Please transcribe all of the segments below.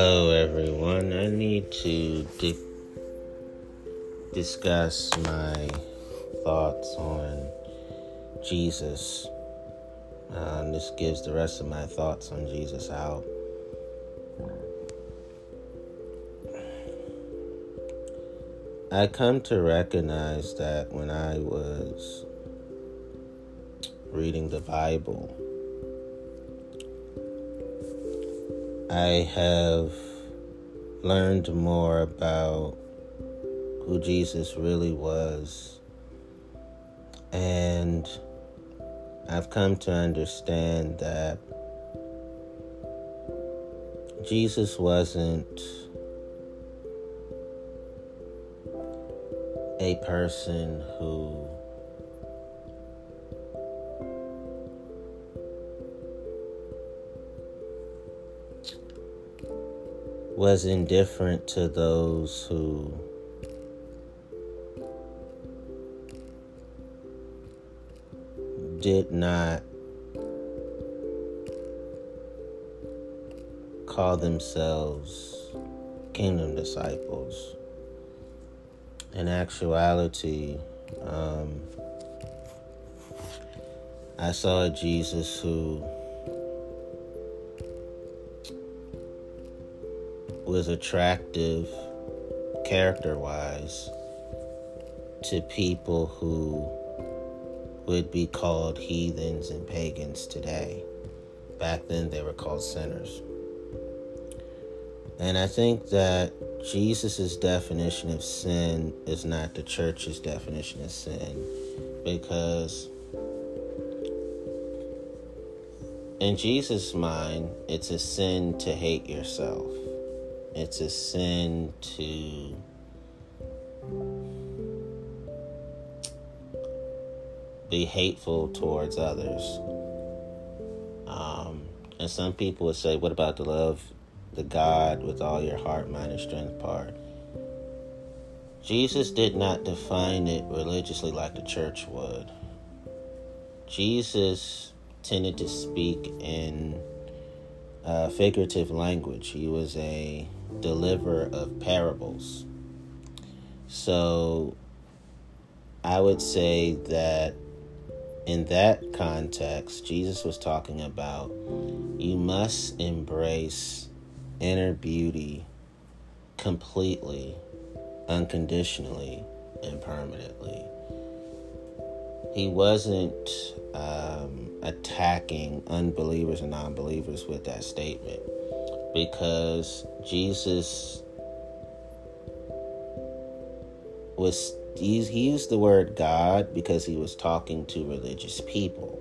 Hello, everyone. I need to di- discuss my thoughts on Jesus. Uh, this gives the rest of my thoughts on Jesus out. I come to recognize that when I was reading the Bible, I have learned more about who Jesus really was. And I've come to understand that Jesus wasn't a person who was indifferent to those who did not call themselves kingdom disciples. In actuality, um, I saw a Jesus who was attractive character wise to people who would be called heathens and pagans today. Back then, they were called sinners. And I think that Jesus' definition of sin is not the church's definition of sin because in Jesus' mind, it's a sin to hate yourself it's a sin to be hateful towards others. Um, and some people would say, what about to love the God with all your heart, mind, and strength part? Jesus did not define it religiously like the church would. Jesus tended to speak in uh, figurative language. He was a deliverer of parables. So I would say that in that context, Jesus was talking about you must embrace inner beauty completely, unconditionally, and permanently. He wasn't um, attacking unbelievers and non believers with that statement because Jesus was he used the word God because he was talking to religious people.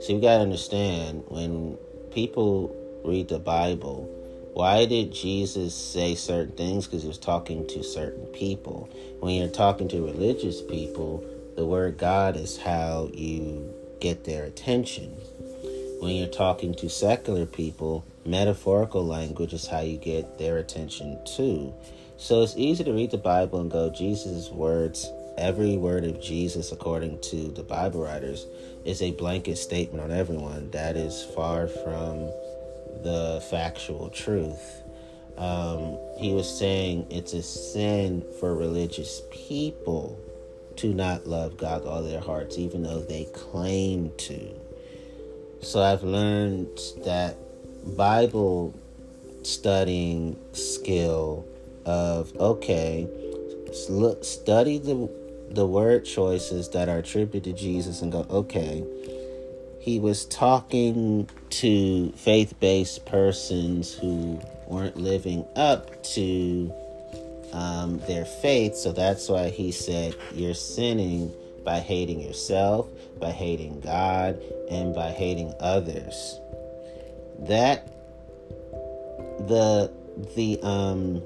So you got to understand when people read the Bible, why did Jesus say certain things? Because he was talking to certain people. When you're talking to religious people, the word God is how you get their attention. When you're talking to secular people, metaphorical language is how you get their attention too. So it's easy to read the Bible and go, Jesus' words, every word of Jesus, according to the Bible writers, is a blanket statement on everyone. That is far from the factual truth. Um, he was saying it's a sin for religious people to not love God with all their hearts, even though they claim to. So I've learned that Bible studying skill of okay, look, study the the word choices that are attributed to Jesus and go okay. He was talking to faith-based persons who weren't living up to um, their faith, so that's why he said you're sinning by hating yourself, by hating God, and by hating others that the the um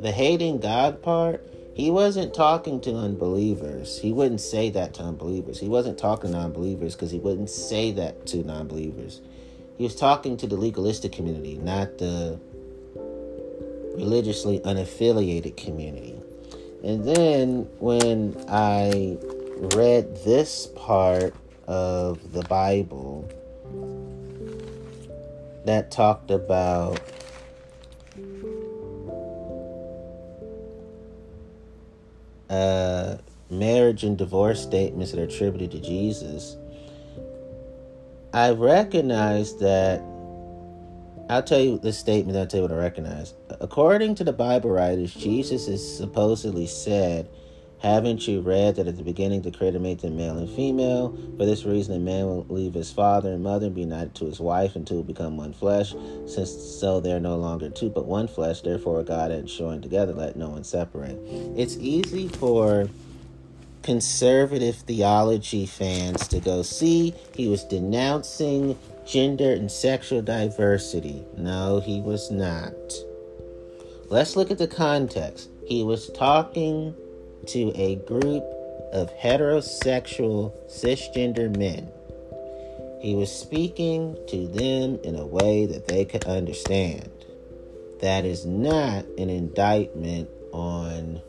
the hating God part, he wasn't talking to unbelievers. He wouldn't say that to unbelievers. He wasn't talking to unbelievers because he wouldn't say that to non-believers. He was talking to the legalistic community, not the religiously unaffiliated community. And then when I read this part of the Bible that talked about uh, marriage and divorce statements that are attributed to Jesus, I recognized that I'll tell you this statement, I'll tell you what recognize. According to the Bible writers, Jesus is supposedly said haven't you read that at the beginning the Creator made them male and female? For this reason, a man will leave his father and mother and be united to his wife, and two will become one flesh. Since so they are no longer two but one flesh, therefore God had joined together, let no one separate. It's easy for conservative theology fans to go, see, he was denouncing gender and sexual diversity. No, he was not. Let's look at the context. He was talking to a group of heterosexual cisgender men. He was speaking to them in a way that they could understand. That is not an indictment on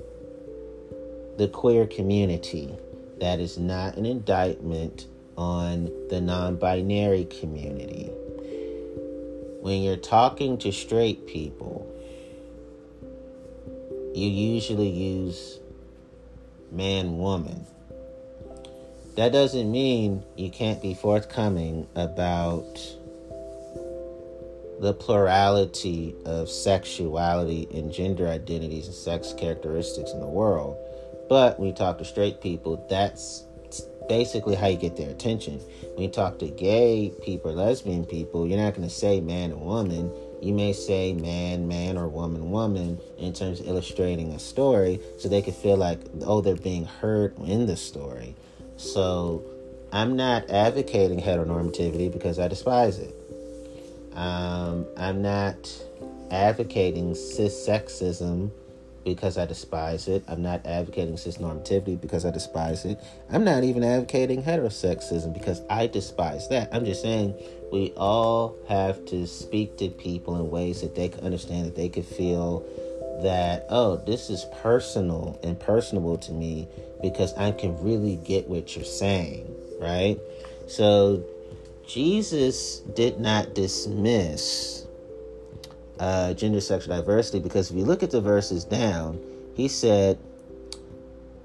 the queer community. That is not an indictment on the non binary community. When you're talking to straight people, you usually use man woman. That doesn't mean you can't be forthcoming about the plurality of sexuality and gender identities and sex characteristics in the world. But when you talk to straight people, that's basically how you get their attention. When you talk to gay people, lesbian people, you're not going to say man and woman you may say man, man, or woman, woman in terms of illustrating a story so they could feel like, oh, they're being heard in the story. So I'm not advocating heteronormativity because I despise it. Um, I'm not advocating cis sexism because I despise it. I'm not advocating cisnormativity because I despise it. I'm not even advocating heterosexism because I despise that. I'm just saying we all have to speak to people in ways that they can understand, that they could feel that, oh, this is personal and personable to me because I can really get what you're saying, right? So Jesus did not dismiss uh, gender sexual diversity because if you look at the verses down, he said,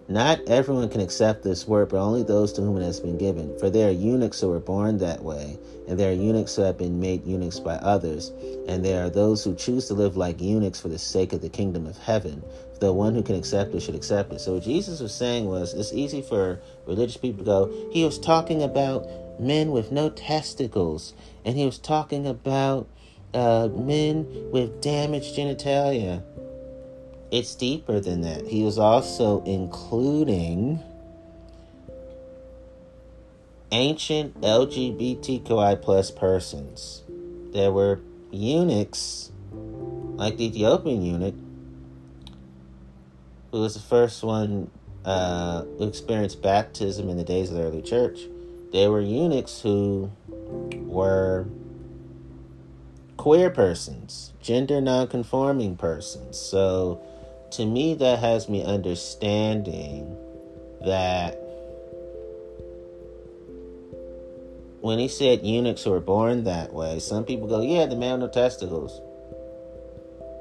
Not everyone can accept this word, but only those to whom it has been given. For there are eunuchs who were born that way, and there are eunuchs who have been made eunuchs by others, and there are those who choose to live like eunuchs for the sake of the kingdom of heaven. The one who can accept it should accept it. So what Jesus was saying was it's easy for religious people to go, he was talking about men with no testicles, and he was talking about uh, men with damaged genitalia. It's deeper than that. He was also including ancient LGBTQI plus persons. There were eunuchs, like the Ethiopian eunuch, who was the first one uh, who experienced baptism in the days of the early church. There were eunuchs who were queer persons, gender nonconforming persons. So to me, that has me understanding that when he said eunuchs were born that way, some people go, yeah, the with no testicles.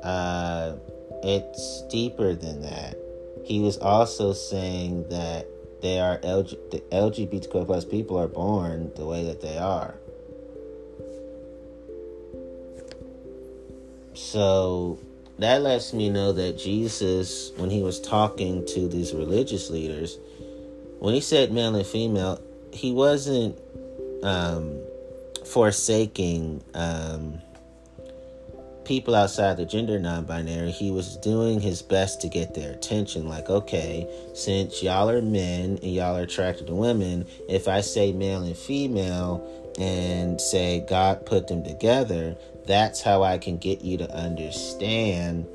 Uh, it's deeper than that. He was also saying that they are LG, the LGBTQ plus people are born the way that they are. So that lets me know that Jesus, when he was talking to these religious leaders, when he said male and female, he wasn't um, forsaking um, people outside the gender non binary. He was doing his best to get their attention. Like, okay, since y'all are men and y'all are attracted to women, if I say male and female and say God put them together, that's how I can get you to understand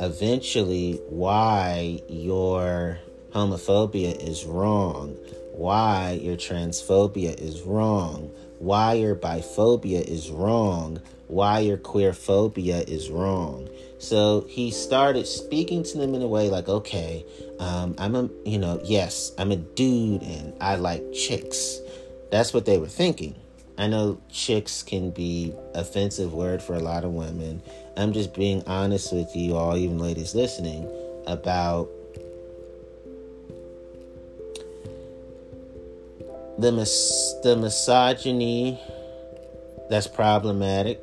eventually why your homophobia is wrong, why your transphobia is wrong, why your biphobia is wrong, why your queer phobia is wrong. So he started speaking to them in a way like, okay, um, I'm a, you know, yes, I'm a dude and I like chicks. That's what they were thinking. I know chicks can be offensive word for a lot of women. I'm just being honest with you all, even ladies listening, about the mis- the misogyny that's problematic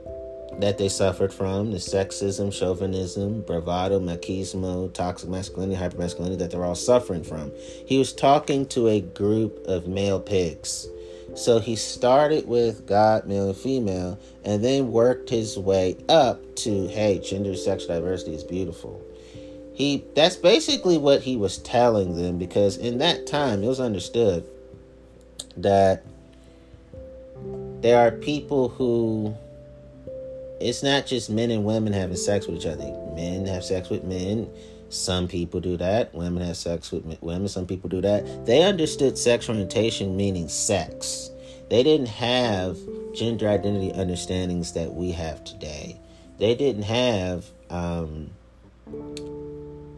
that they suffered from the sexism, chauvinism, bravado, machismo, toxic masculinity, hyper masculinity that they're all suffering from. He was talking to a group of male pigs so he started with God, male and female, and then worked his way up to, hey, gender sexual diversity is beautiful. He that's basically what he was telling them because in that time it was understood that there are people who it's not just men and women having sex with each other. Men have sex with men. Some people do that. Women have sex with women. Some people do that. They understood sexual orientation meaning sex. They didn't have gender identity understandings that we have today. They didn't have um,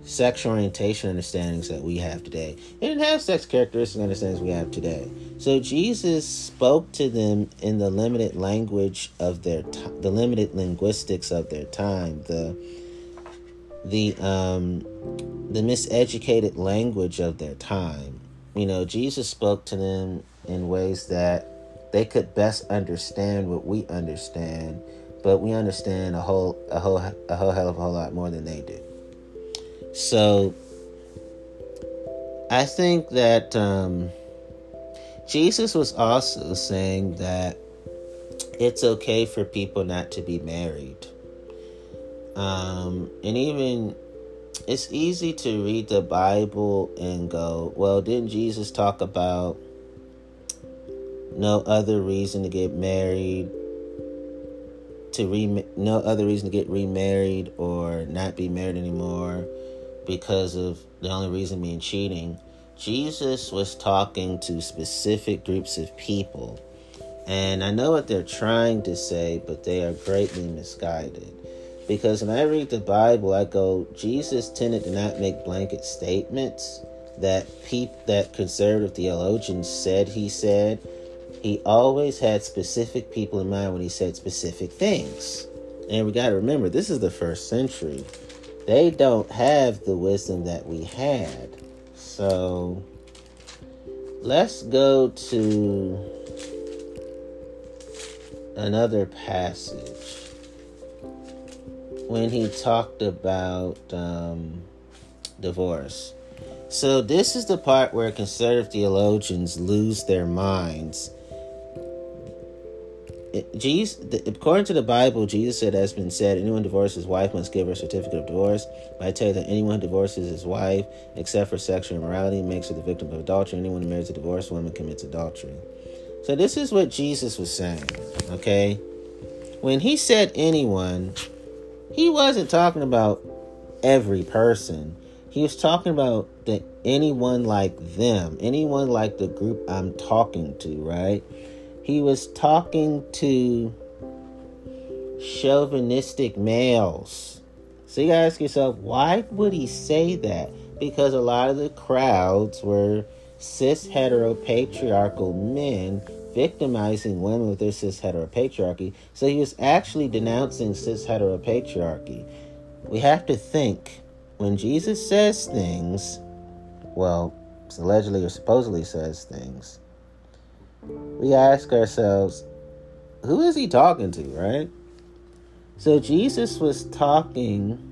sexual orientation understandings that we have today. They didn't have sex characteristic understandings we have today. So Jesus spoke to them in the limited language of their t- the limited linguistics of their time, the the um the miseducated language of their time. You know, Jesus spoke to them in ways that they could best understand what we understand, but we understand a whole a whole a whole hell of a whole lot more than they do. So I think that um, Jesus was also saying that it's okay for people not to be married. Um, and even it's easy to read the Bible and go, well, didn't Jesus talk about no other reason to get married? To re no other reason to get remarried or not be married anymore because of the only reason being cheating. Jesus was talking to specific groups of people. And I know what they're trying to say, but they are greatly misguided. Because when I read the Bible, I go, Jesus tended to not make blanket statements that peop- that conservative theologians said he said. He always had specific people in mind when he said specific things. And we got to remember, this is the first century they don't have the wisdom that we had. So let's go to another passage when he talked about um, divorce. So, this is the part where conservative theologians lose their minds Jesus, according to the Bible, Jesus said, as been said, anyone divorces his wife must give her a certificate of divorce. But I tell you that anyone who divorces his wife, except for sexual immorality, makes her the victim of adultery. Anyone who marries a divorced woman commits adultery. So this is what Jesus was saying, okay? When he said anyone, he wasn't talking about every person. He was talking about anyone like them, anyone like the group I'm talking to, right? he was talking to chauvinistic males. So you ask yourself, why would he say that? Because a lot of the crowds were cis heteropatriarchal men victimizing women with their cis heteropatriarchy. So he was actually denouncing cis heteropatriarchy. We have to think when Jesus says things, well, allegedly or supposedly says things, we ask ourselves, who is he talking to, right? So Jesus was talking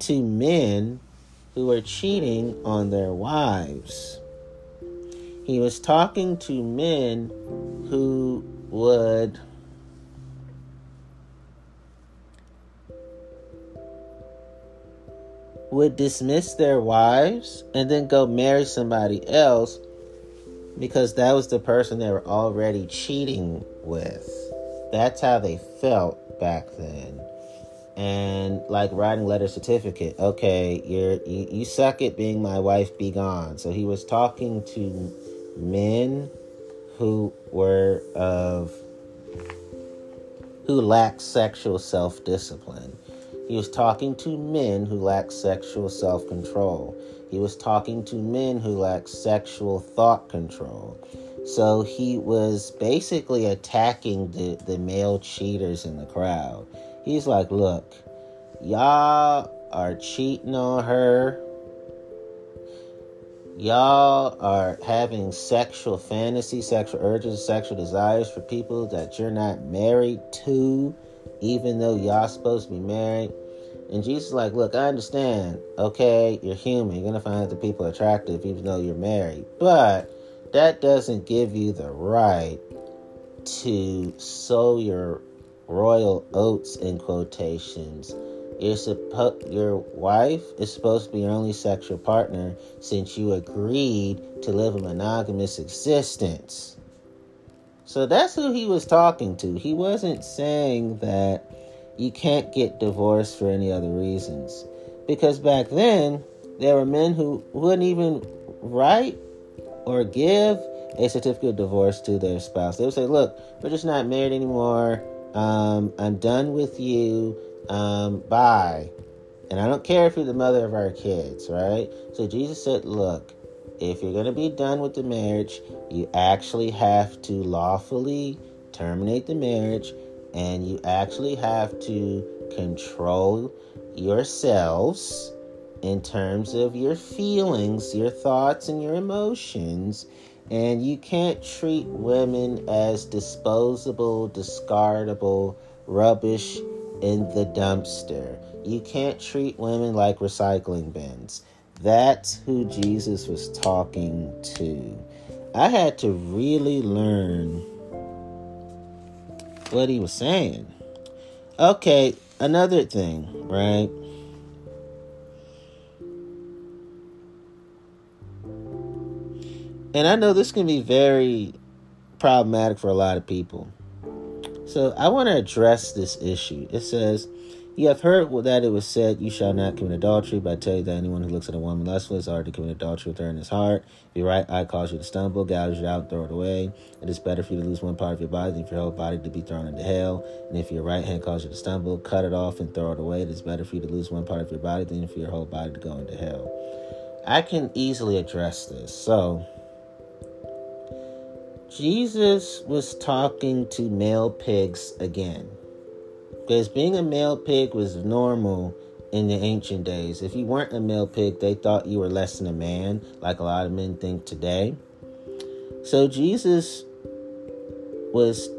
to men who were cheating on their wives. He was talking to men who would would dismiss their wives and then go marry somebody else because that was the person they were already cheating with. That's how they felt back then. And like writing letter certificate, okay, you're you, you suck at being my wife, be gone. So he was talking to men who were of who lacked sexual self-discipline. He was talking to men who lacked sexual self-control. He was talking to men who lacked sexual thought control. So he was basically attacking the, the male cheaters in the crowd. He's like, look, y'all are cheating on her. Y'all are having sexual fantasy, sexual urges, sexual desires for people that you're not married to, even though y'all supposed to be married. And Jesus is like, look, I understand. Okay, you're human. You're gonna find the people attractive even though you're married. But that doesn't give you the right to sow your royal oats in quotations you're suppo- your wife is supposed to be your only sexual partner since you agreed to live a monogamous existence. So that's who he was talking to. He wasn't saying that you can't get divorced for any other reasons. Because back then, there were men who wouldn't even write or give a certificate of divorce to their spouse. They would say, Look, we're just not married anymore. Um, I'm done with you um, bye. And I don't care if you're the mother of our kids, right? So Jesus said, look, if you're going to be done with the marriage, you actually have to lawfully terminate the marriage and you actually have to control yourselves in terms of your feelings, your thoughts, and your emotions. And you can't treat women as disposable, discardable, rubbish, in the dumpster. You can't treat women like recycling bins. That's who Jesus was talking to. I had to really learn what he was saying. Okay, another thing, right? And I know this can be very problematic for a lot of people. So I want to address this issue. It says, You have heard that it was said, You shall not commit adultery, but I tell you that anyone who looks at a woman lustfully has already committed adultery with her in his heart. If your right eye causes you to stumble, gouge it out, throw it away. It is better for you to lose one part of your body than for your whole body to be thrown into hell. And if your right hand causes you to stumble, cut it off and throw it away. It is better for you to lose one part of your body than for your whole body to go into hell. I can easily address this. So, Jesus was talking to male pigs again. Because being a male pig was normal in the ancient days. If you weren't a male pig, they thought you were less than a man, like a lot of men think today. So Jesus was,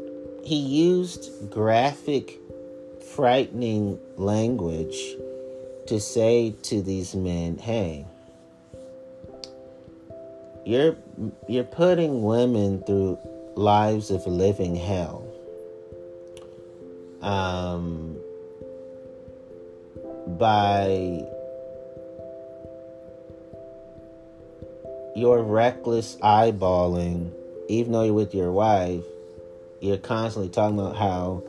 he used graphic, frightening language to say to these men, hey, you're you're putting women through lives of living hell. Um, by your reckless eyeballing, even though you're with your wife, you're constantly talking about how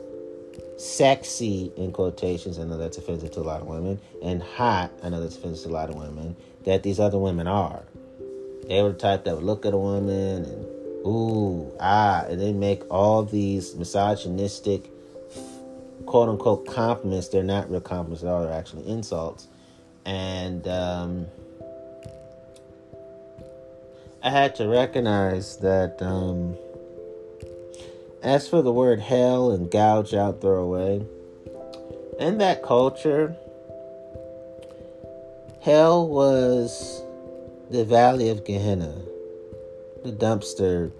sexy, in quotations, I know that's offensive to a lot of women, and hot, I know that's offensive to a lot of women, that these other women are. They were the type that would look at a woman and ooh, ah, and they make all these misogynistic quote unquote compliments. They're not real compliments at all, they're actually insults. And um, I had to recognize that um, as for the word hell and gouge out, throw away, in that culture, hell was the Valley of Gehenna, the dumpster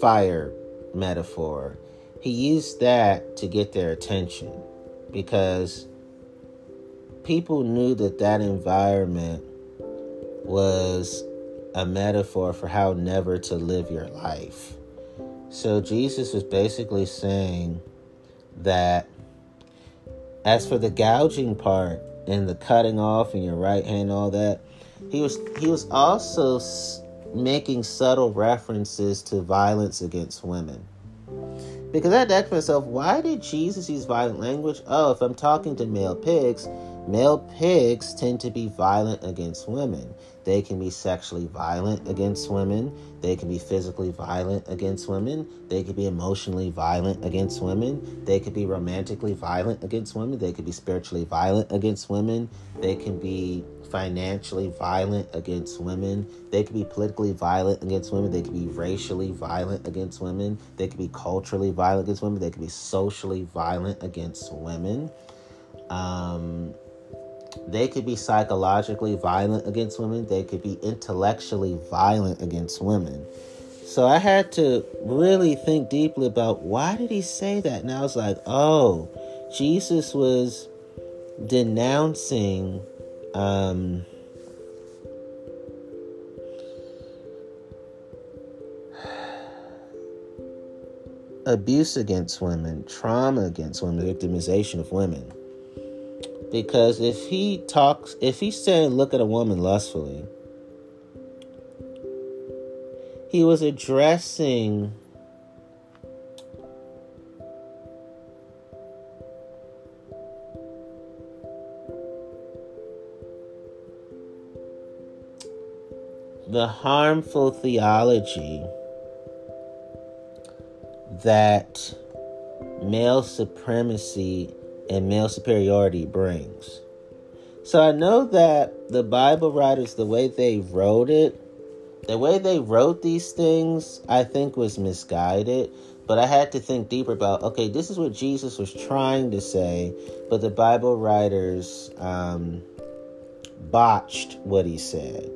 fire metaphor, he used that to get their attention because people knew that that environment was a metaphor for how never to live your life. So Jesus was basically saying that as for the gouging part, and the cutting off in your right hand, all that. He was he was also making subtle references to violence against women. Because I had to ask myself, why did Jesus use violent language? Oh, if I'm talking to male pigs, male pigs tend to be violent against women. They can be sexually violent against women. They can be physically violent against women. They could be emotionally violent against women. They could be romantically violent against women. They could be spiritually violent against women. They can be financially violent against women. They could be politically violent against women. They could be racially violent against women. They could be culturally violent against women. They could be socially violent against women. Um, they could be psychologically violent against women, they could be intellectually violent against women. So I had to really think deeply about why did he say that? And I was like, oh, Jesus was denouncing um, abuse against women, trauma against women, victimization of women. Because if he talks, if he's saying look at a woman lustfully, he was addressing the harmful theology that male supremacy and male superiority brings. So I know that the Bible writers, the way they wrote it, the way they wrote these things, I think was misguided. But I had to think deeper about okay, this is what Jesus was trying to say, but the Bible writers um, botched what he said.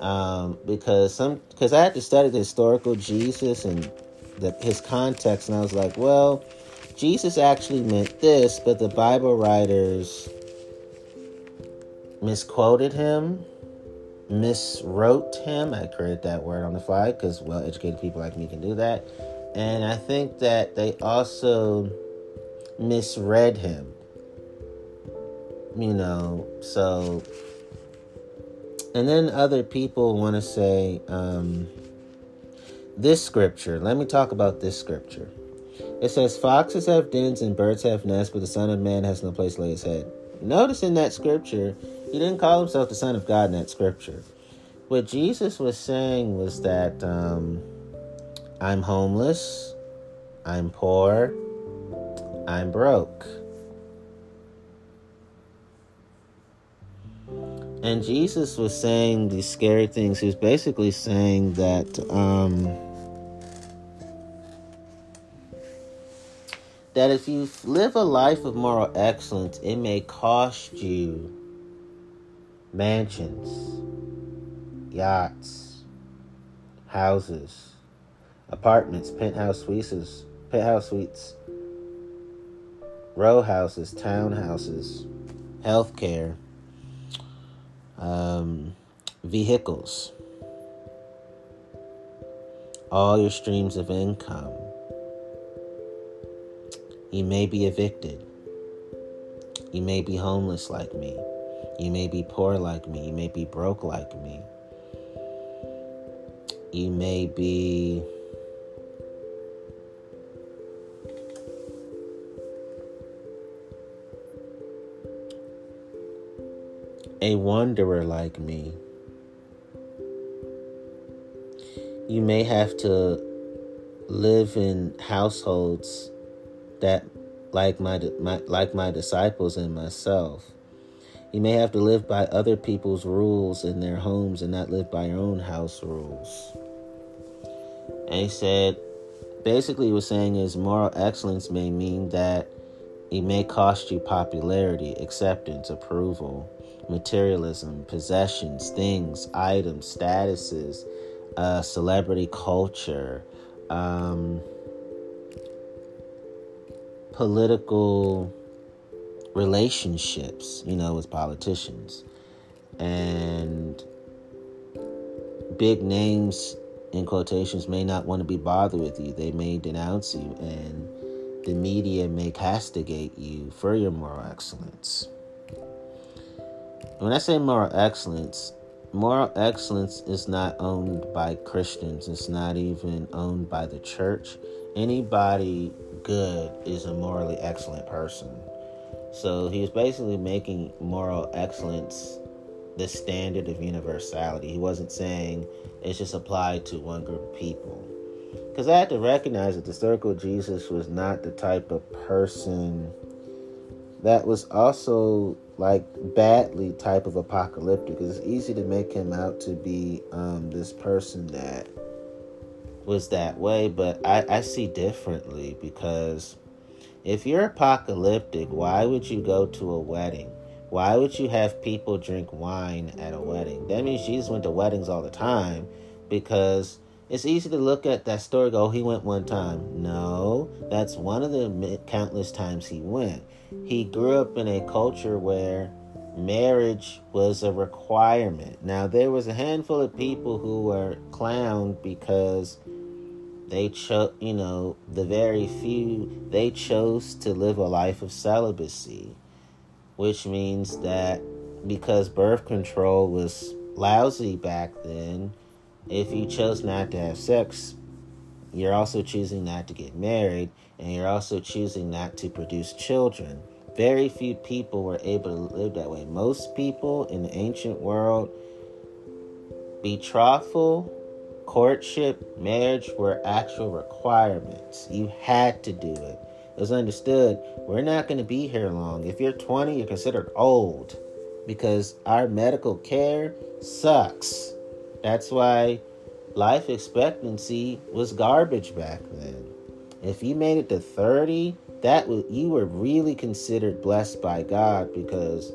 Um, because some because I had to study the historical Jesus and the, his context, and I was like, well, Jesus actually meant this, but the Bible writers misquoted him, miswrote him. I created that word on the fly because well educated people like me can do that. And I think that they also misread him. You know, so. And then other people want to say, um, this scripture. Let me talk about this scripture. It says, Foxes have dens and birds have nests, but the Son of Man has no place to lay his head. Notice in that scripture, he didn't call himself the Son of God in that scripture. What Jesus was saying was that um, I'm homeless, I'm poor, I'm broke. And Jesus was saying these scary things. He was basically saying that. Um, that if you live a life of moral excellence, it may cost you mansions, yachts, houses, apartments, penthouse suites, penthouse suites, row houses, townhouses, healthcare, um, vehicles, all your streams of income you may be evicted. You may be homeless like me. You may be poor like me. You may be broke like me. You may be a wanderer like me. You may have to live in households that like my, my like my disciples and myself. You may have to live by other people's rules in their homes and not live by your own house rules. And he said, basically, was saying is moral excellence may mean that it may cost you popularity, acceptance, approval, materialism, possessions, things, items, statuses, uh, celebrity culture. Um, political relationships, you know, with politicians. And big names in quotations may not want to be bothered with you. They may denounce you and the media may castigate you for your moral excellence. When I say moral excellence, moral excellence is not owned by Christians. It's not even owned by the church. Anybody good is a morally excellent person. So he was basically making moral excellence the standard of universality. He wasn't saying it's just applied to one group of people. Because I had to recognize that the circle Jesus was not the type of person that was also like badly type of apocalyptic. It's easy to make him out to be um, this person that was that way, but I, I see differently because if you're apocalyptic, why would you go to a wedding? Why would you have people drink wine at a wedding? That means Jesus went to weddings all the time because it's easy to look at that story go, oh, he went one time. No, that's one of the countless times he went. He grew up in a culture where marriage was a requirement. Now, there was a handful of people who were clowned because they chose, you know, the very few, they chose to live a life of celibacy, which means that because birth control was lousy back then, if you chose not to have sex, you're also choosing not to get married, and you're also choosing not to produce children. Very few people were able to live that way. Most people in the ancient world, betrothal, courtship, marriage were actual requirements. You had to do it. It was understood we're not going to be here long. If you're 20, you're considered old because our medical care sucks. That's why life expectancy was garbage back then. If you made it to 30, that was, you were really considered blessed by God because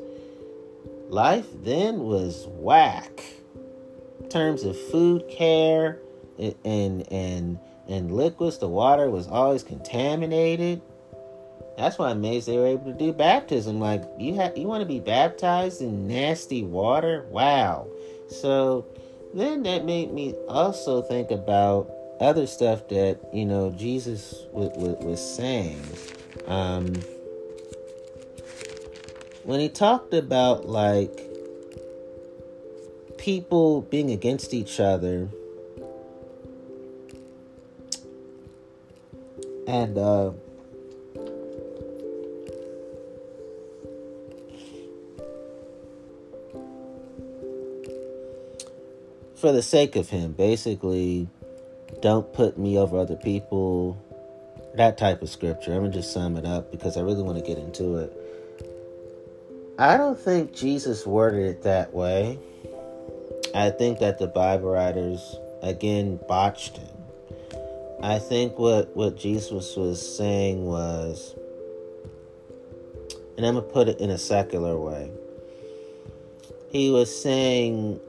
life then was whack. Terms of food care and and and liquids, the water was always contaminated. That's why I'm amazed they were able to do baptism. Like you have, you want to be baptized in nasty water? Wow. So then that made me also think about other stuff that you know Jesus w- w- was saying. Um, when he talked about like people being against each other and uh, for the sake of him, basically, don't put me over other people. That type of scripture. I'm gonna just sum it up because I really want to get into it. I don't think Jesus worded it that way. I think that the Bible writers again botched him. I think what what Jesus was saying was, and I'm gonna put it in a secular way. He was saying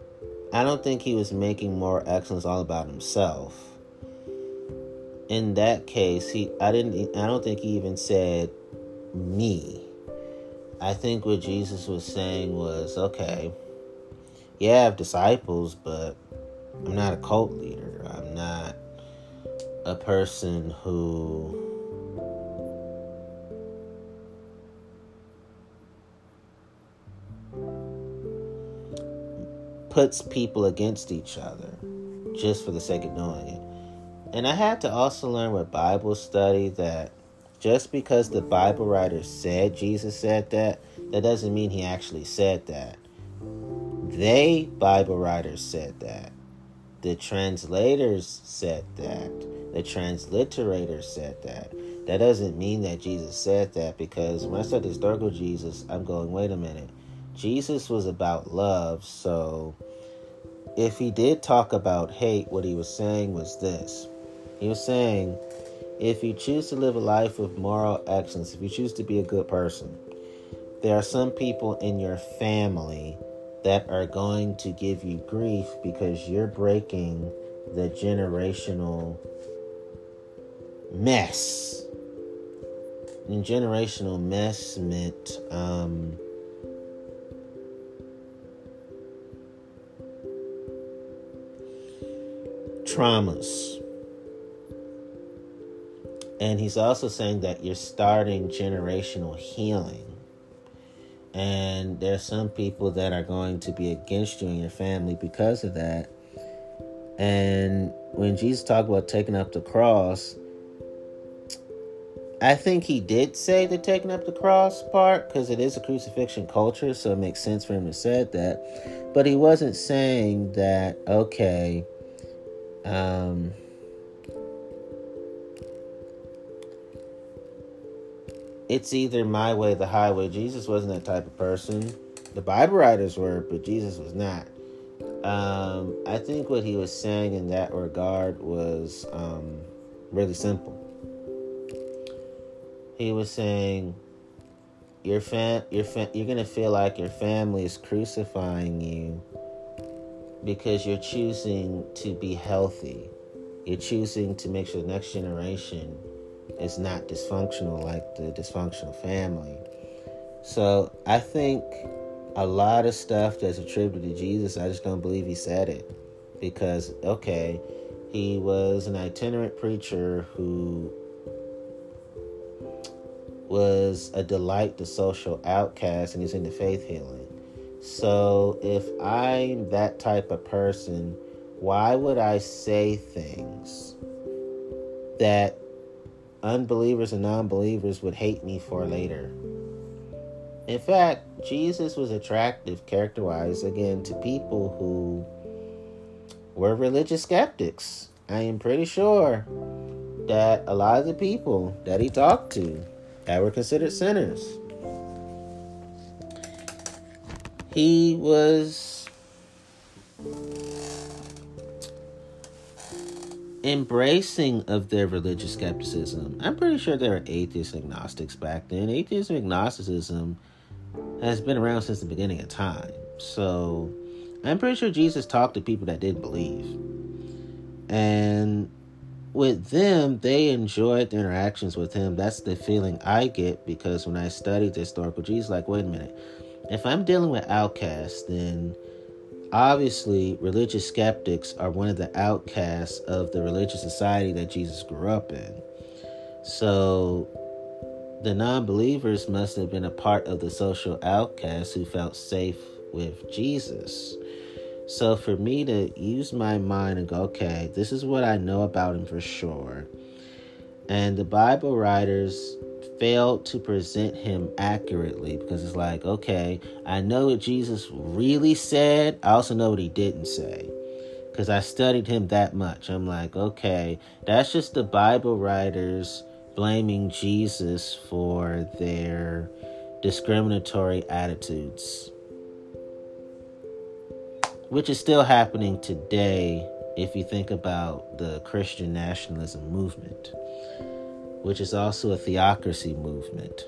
I don't think he was making more excellence all about himself. In that case, he I didn't I don't think he even said me. I think what Jesus was saying was, okay, yeah, I have disciples, but I'm not a cult leader. I'm not a person who puts people against each other just for the sake of doing it. And I had to also learn with Bible study that just because the Bible writer said Jesus said that, that doesn't mean he actually said that. They, Bible writers, said that. The translators said that. The transliterators said that. That doesn't mean that Jesus said that because when I said historical Jesus, I'm going, wait a minute. Jesus was about love, so if he did talk about hate, what he was saying was this. He was saying, if you choose to live a life of moral excellence, if you choose to be a good person, there are some people in your family that are going to give you grief because you're breaking the generational mess. And generational mess meant um, traumas. And he's also saying that you're starting generational healing. And there's some people that are going to be against you and your family because of that. And when Jesus talked about taking up the cross, I think he did say the taking up the cross part because it is a crucifixion culture, so it makes sense for him to say that. But he wasn't saying that, okay, um, it's either my way, the highway. Jesus wasn't that type of person. The Bible writers were, but Jesus was not. Um, I think what he was saying in that regard was um, really simple. He was saying, your fam your you're gonna feel like your family is crucifying you because you're choosing to be healthy. You're choosing to make sure the next generation is not dysfunctional like the dysfunctional family. So I think a lot of stuff that's attributed to Jesus, I just don't believe he said it. Because, okay, he was an itinerant preacher who was a delight to social outcasts and he's into faith healing. So if I'm that type of person, why would I say things that unbelievers and non believers would hate me for later? In fact, Jesus was attractive character wise, again, to people who were religious skeptics. I am pretty sure that a lot of the people that he talked to that were considered sinners, he was embracing of their religious skepticism. I'm pretty sure there were atheists agnostics back then. Atheism agnosticism has been around since the beginning of time. So I'm pretty sure Jesus talked to people that didn't believe. And with them, they enjoyed the interactions with him. That's the feeling I get because when I studied the historical Jesus, like, wait a minute, if I'm dealing with outcasts, then obviously religious skeptics are one of the outcasts of the religious society that Jesus grew up in. So the non believers must have been a part of the social outcasts who felt safe with Jesus. So for me to use my mind and go, okay, this is what I know about him for sure. And the Bible writers failed to present him accurately because it's like, okay, I know what Jesus really said. I also know what he didn't say because I studied him that much. I'm like, okay, that's just the Bible writers blaming Jesus for their discriminatory attitudes, which is still happening today if you think about the Christian nationalism movement, which is also a theocracy movement.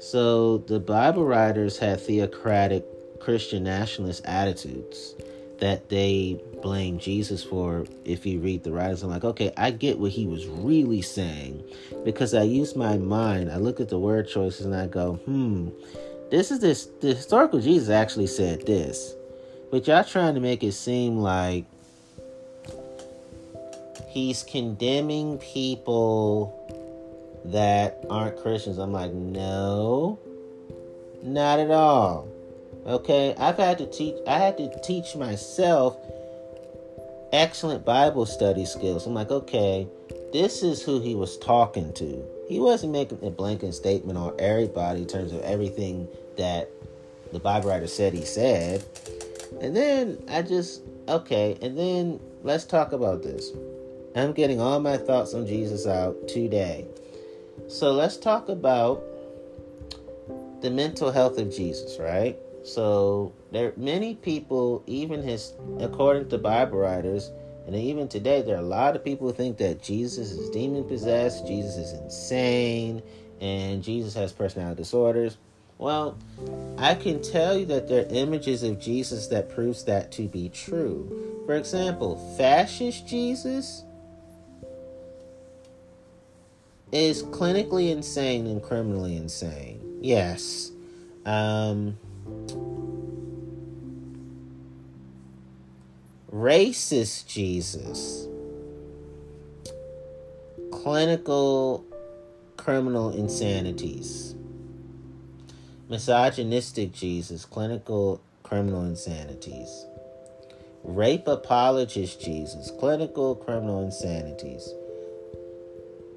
So the Bible writers had theocratic Christian nationalist attitudes that they blame Jesus for if you read the writings. I'm like, okay, I get what he was really saying because I use my mind. I look at the word choices and I go, hmm, this is this. The historical Jesus actually said this, but y'all trying to make it seem like he's condemning people that aren't Christians. I'm like, no, not at all. Okay, I've had to teach. I had to teach myself excellent Bible study skills. I'm like, okay, this is who he was talking to. He wasn't making a blanket statement on everybody in terms of everything that the Bible writer said he said. And then I just okay, and then let's talk about this. I'm getting all my thoughts on Jesus out today. So let's talk about the mental health of Jesus, right? So there are many people, even his according to Bible writers, and even today, there are a lot of people who think that Jesus is demon possessed, Jesus is insane, and Jesus has personality disorders. Well, I can tell you that there are images of Jesus that proves that to be true. For example, fascist Jesus is clinically insane and criminally insane. Yes. Um, racist Jesus, clinical criminal insanities, misogynistic Jesus, clinical criminal insanities, rape apologist Jesus, clinical criminal insanities,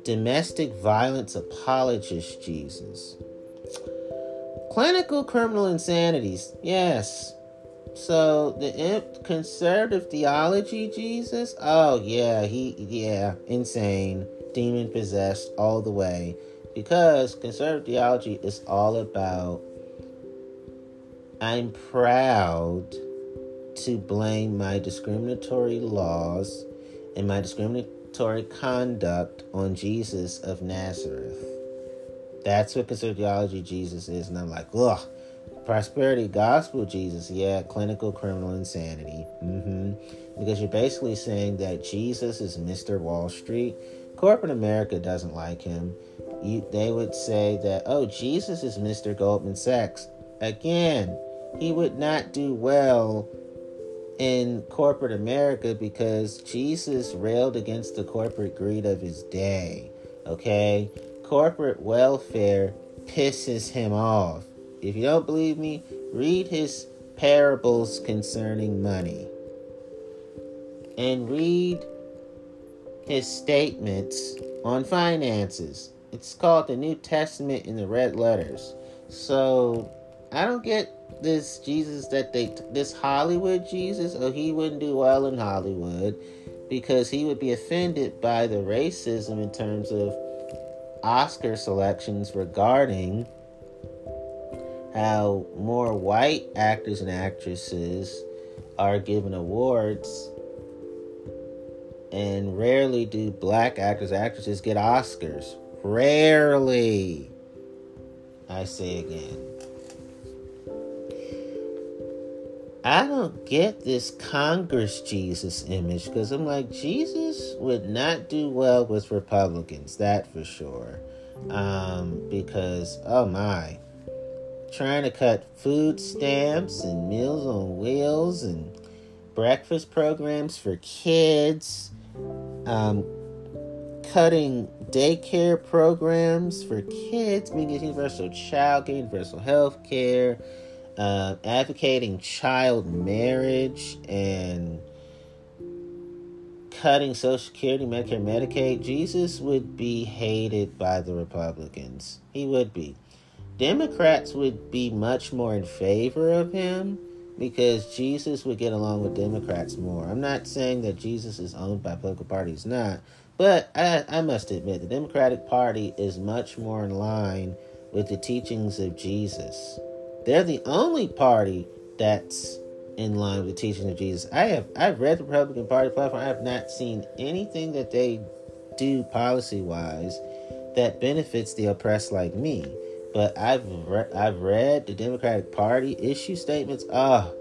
domestic violence apologist Jesus Clinical criminal insanities. Yes. So the conservative theology, Jesus. Oh yeah, he yeah, insane, demon possessed all the way. Because conservative theology is all about I'm proud to blame my discriminatory laws and my conduct on Jesus of Nazareth. That's what theology Jesus is. And I'm like, ugh. Prosperity gospel Jesus, yeah, clinical criminal insanity. Mm-hmm. Because you're basically saying that Jesus is Mr. Wall Street. Corporate America doesn't like him. You, they would say that, oh, Jesus is Mr. Goldman Sachs. Again, he would not do well in corporate America because Jesus railed against the corporate greed of his day. Okay? Corporate welfare pisses him off. If you don't believe me, read his parables concerning money. And read his statements on finances. It's called the New Testament in the red letters. So I don't get this Jesus that they this Hollywood Jesus. Oh, he wouldn't do well in Hollywood because he would be offended by the racism in terms of Oscar selections regarding how more white actors and actresses are given awards and rarely do black actors and actresses get Oscars. Rarely. I say again. I don't get this Congress Jesus image because I'm like, Jesus would not do well with Republicans, that for sure. Um, because, oh my, trying to cut food stamps and Meals on Wheels and breakfast programs for kids, um, cutting daycare programs for kids, making universal child care, universal health care, uh, advocating child marriage and cutting Social Security, Medicare, Medicaid, Jesus would be hated by the Republicans. He would be. Democrats would be much more in favor of him because Jesus would get along with Democrats more. I'm not saying that Jesus is owned by political parties, not, but I, I must admit the Democratic Party is much more in line with the teachings of Jesus. They're the only party that's in line with the teachings of Jesus. I have I've read the Republican Party platform. I have not seen anything that they do policy wise that benefits the oppressed like me. But I've re- I've read the Democratic Party issue statements. Ah, oh,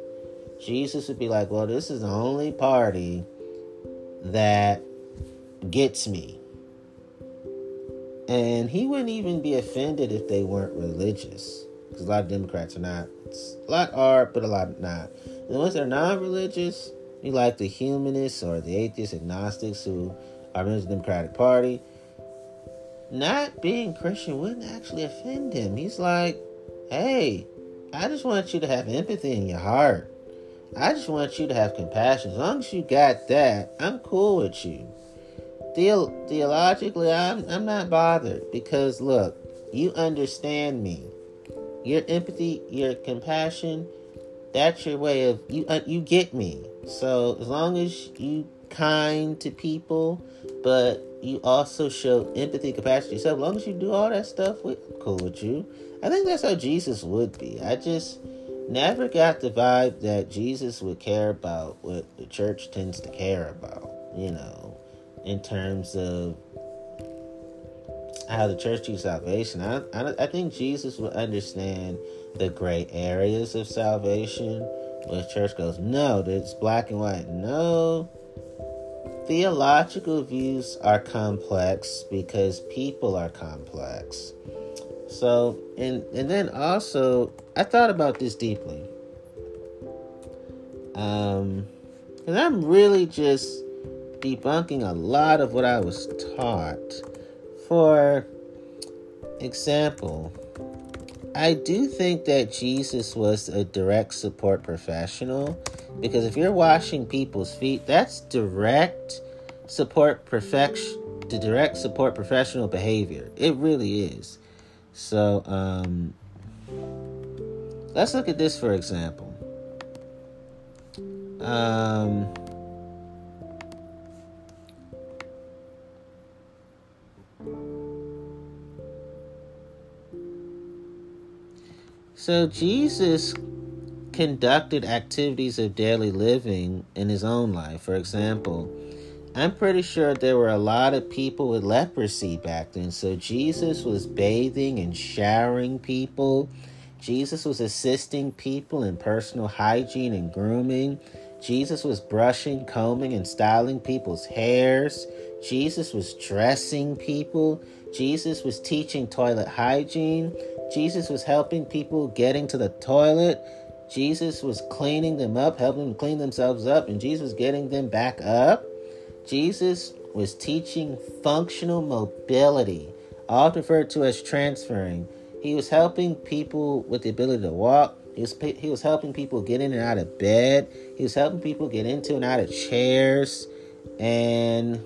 Jesus would be like, "Well, this is the only party that gets me." And he wouldn't even be offended if they weren't religious, because a lot of Democrats are not. A lot are, but a lot not. The ones that are non-religious, you like the humanists or the atheists, agnostics who are members of the Democratic Party not being Christian wouldn't actually offend him. He's like, hey, I just want you to have empathy in your heart. I just want you to have compassion. As long as you got that, I'm cool with you. The- theologically, I'm, I'm not bothered because look, you understand me. Your empathy, your compassion, that's your way of you. Uh, you get me. So as long as you kind to people, but you also show empathy, capacity yourself. As long as you do all that stuff, we cool with you. I think that's how Jesus would be. I just never got the vibe that Jesus would care about what the church tends to care about. You know, in terms of how the church views salvation. I, I, I think Jesus would understand the gray areas of salvation. Where the church goes, no, it's black and white. No, theological views are complex because people are complex. So, and and then also, I thought about this deeply. Um, and I'm really just debunking a lot of what I was taught. For example, I do think that Jesus was a direct support professional because if you're washing people's feet, that's direct support perfection to direct support professional behavior. It really is. So, um, let's look at this for example. Um, so Jesus conducted activities of daily living in his own life. For example, I'm pretty sure there were a lot of people with leprosy back then. So Jesus was bathing and showering people. Jesus was assisting people in personal hygiene and grooming. Jesus was brushing, combing, and styling people's hairs. Jesus was dressing people. Jesus was teaching toilet hygiene. Jesus was helping people getting to the toilet. Jesus was cleaning them up, helping them clean themselves up, and Jesus was getting them back up. Jesus was teaching functional mobility, often referred to as transferring. He was helping people with the ability to walk. He was, he was helping people get in and out of bed. He was helping people get into and out of chairs. And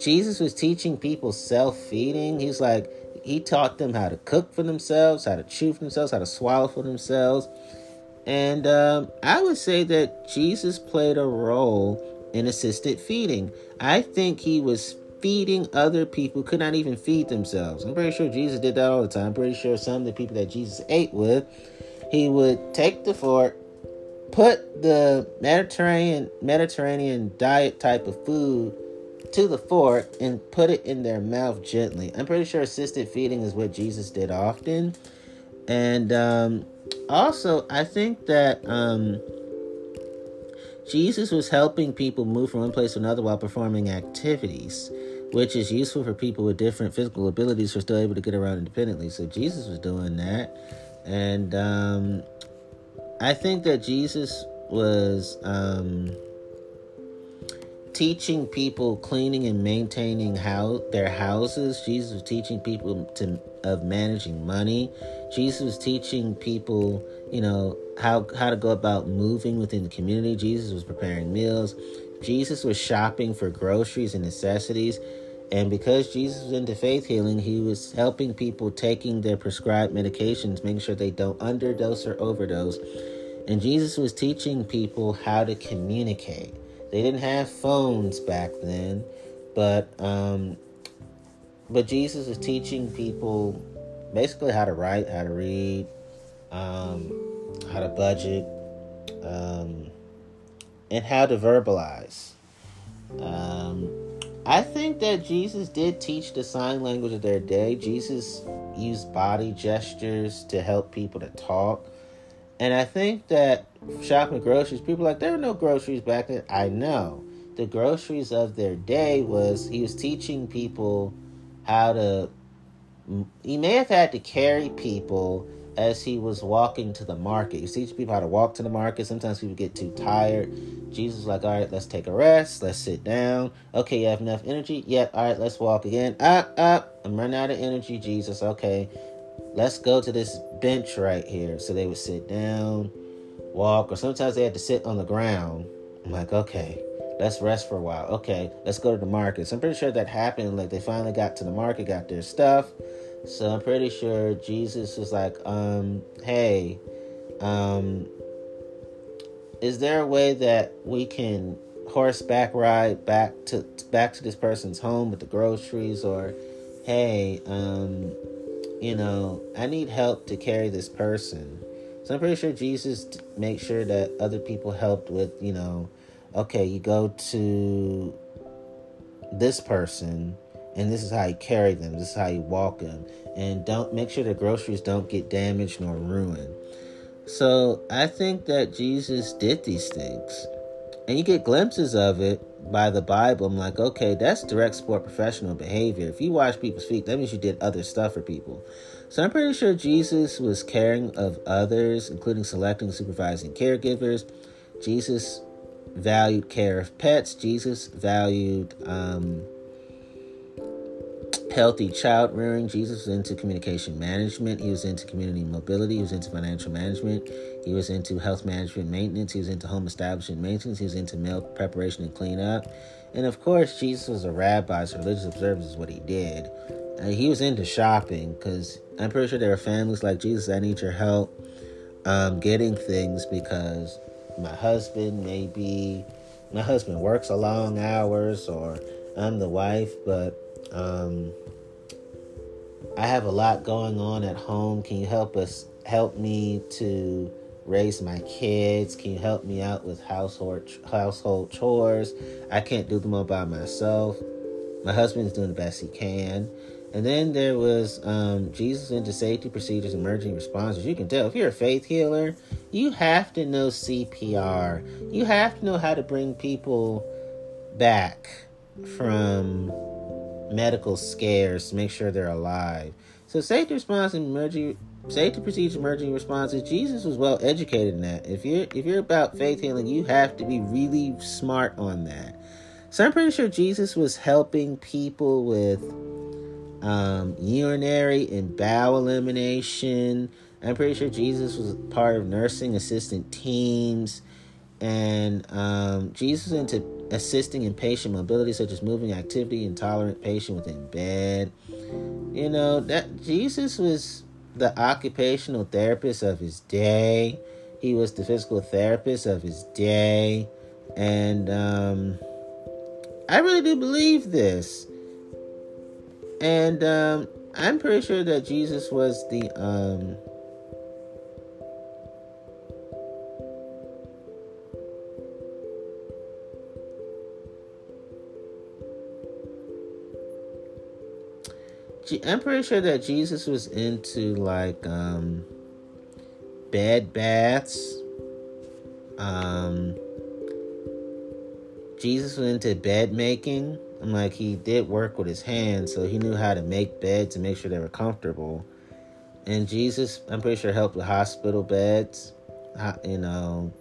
Jesus was teaching people self feeding. He's like, he taught them how to cook for themselves, how to chew for themselves, how to swallow for themselves. And um, I would say that Jesus played a role in assisted feeding. I think he was feeding other people could not even feed themselves. I'm pretty sure Jesus did that all the time. I'm pretty sure some of the people that Jesus ate with, he would take the fork, put the Mediterranean Mediterranean diet type of food to the fork and put it in their mouth gently. I'm pretty sure assisted feeding is what Jesus did often. And um, also, I think that um, Jesus was helping people move from one place to another while performing activities, which is useful for people with different physical abilities who are still able to get around independently. So Jesus was doing that. And um, I think that Jesus was. Um, teaching people cleaning and maintaining how their houses. Jesus was teaching people to of managing money. Jesus was teaching people, you know, how how to go about moving within the community. Jesus was preparing meals. Jesus was shopping for groceries and necessities. And because Jesus was into faith healing, he was helping people taking their prescribed medications, making sure they don't underdose or overdose. And Jesus was teaching people how to communicate. They didn't have phones back then, but um, but Jesus is teaching people basically how to write, how to read, um, how to budget, um, and how to verbalize. Um, I think that Jesus did teach the sign language of their day. Jesus used body gestures to help people to talk. And I think that shopping groceries, people like there were no groceries back then. I know. The groceries of their day was he was teaching people how to he may have had to carry people as he was walking to the market. He was teaching people how to walk to the market. Sometimes people get too tired. Jesus was like, all right, let's take a rest. Let's sit down. Okay, you have enough energy? Yep. All right, let's walk again. Up, up. I'm running out of energy, Jesus. Okay let's go to this bench right here. So they would sit down, walk, or sometimes they had to sit on the ground. I'm like, okay, let's rest for a while. Okay, let's go to the market. So I'm pretty sure that happened. Like they finally got to the market, got their stuff. So I'm pretty sure Jesus was like, um, hey, um, is there a way that we can horseback ride back to back to this person's home with the groceries or hey, um, you know, I need help to carry this person. So I'm pretty sure Jesus makes sure that other people helped with, you know, okay, you go to this person and this is how you carry them, this is how you walk them. And don't make sure the groceries don't get damaged nor ruined. So I think that Jesus did these things. And you get glimpses of it by the Bible, I'm like, okay, that's direct support professional behavior. If you wash people's feet, that means you did other stuff for people. So I'm pretty sure Jesus was caring of others, including selecting, supervising caregivers. Jesus valued care of pets. Jesus valued um, healthy child rearing. Jesus was into communication management. He was into community mobility. He was into financial management. He was into health management maintenance. He was into home establishment maintenance. He was into meal preparation and cleanup. And of course, Jesus was a rabbi, so religious observance is what he did. Uh, he was into shopping because I'm pretty sure there are families like Jesus. I need your help um, getting things because my husband maybe my husband works a long hours or I'm the wife, but um, I have a lot going on at home. Can you help us help me to raise my kids? Can you help me out with household household chores? I can't do them all by myself. My husband's doing the best he can. And then there was um, Jesus into safety procedures, emergency responses. You can tell if you're a faith healer, you have to know CPR. You have to know how to bring people back from medical scares to make sure they're alive. So safety response and emergency safety procedures, emergency responses. Jesus was well educated in that. If you're if you're about faith healing, you have to be really smart on that. So I'm pretty sure Jesus was helping people with um, urinary and bowel elimination. I'm pretty sure Jesus was part of nursing assistant teams. And um, Jesus into assisting in patient mobility, such as moving activity, intolerant patient within bed. You know, that Jesus was the occupational therapist of his day. He was the physical therapist of his day. And um, I really do believe this. And um, I'm pretty sure that Jesus was the um, I'm pretty sure that Jesus was into like um, bed baths. Um, Jesus was into bed making. I'm like he did work with his hands, so he knew how to make beds and make sure they were comfortable. And Jesus, I'm pretty sure helped with hospital beds. You know,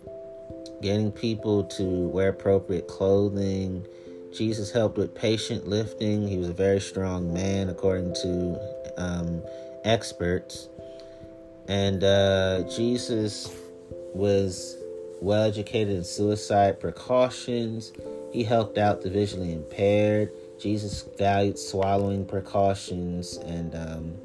getting people to wear appropriate clothing. Jesus helped with patient lifting. He was a very strong man, according to um, experts. And uh, Jesus was well educated in suicide precautions. He helped out the visually impaired. Jesus valued swallowing precautions. And um,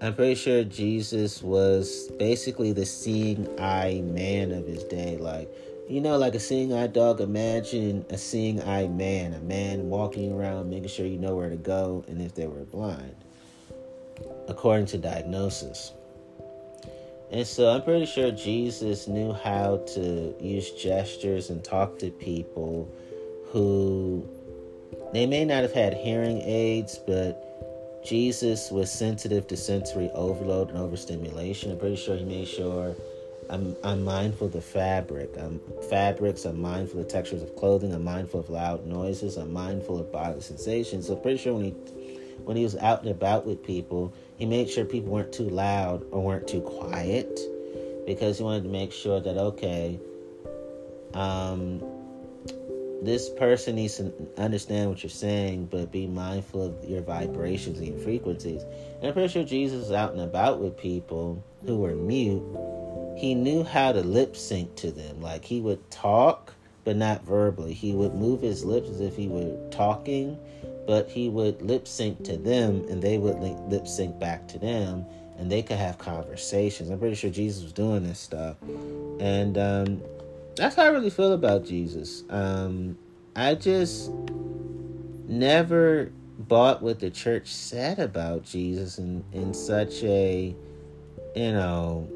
I'm pretty sure Jesus was basically the seeing eye man of his day. Like, you know, like a seeing eye dog, imagine a seeing eye man, a man walking around making sure you know where to go and if they were blind, according to diagnosis. And so I'm pretty sure Jesus knew how to use gestures and talk to people who they may not have had hearing aids, but Jesus was sensitive to sensory overload and overstimulation. I'm pretty sure he made sure I'm, I'm mindful of the fabric. I'm fabrics. I'm mindful of textures of clothing. I'm mindful of loud noises. I'm mindful of bodily sensations. So pretty sure when he when he was out and about with people, he made sure people weren't too loud or weren't too quiet because he wanted to make sure that okay um, this person needs to understand what you're saying but be mindful of your vibrations and your frequencies. And i'm pretty sure jesus was out and about with people who were mute. He knew how to lip sync to them. Like he would talk but not verbally. He would move his lips as if he were talking but he would lip sync to them and they would lip sync back to them and they could have conversations. I'm pretty sure Jesus was doing this stuff. And um, that's how I really feel about Jesus. Um, I just never bought what the church said about Jesus in, in such a, you know,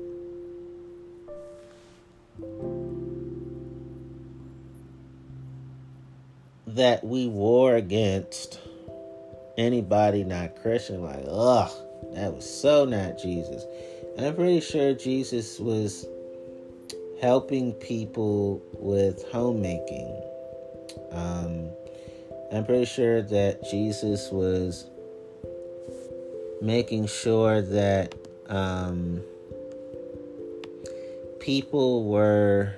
that we war against anybody not Christian. Like, ugh, that was so not Jesus. And I'm pretty sure Jesus was helping people with homemaking. Um, I'm pretty sure that Jesus was making sure that um, people were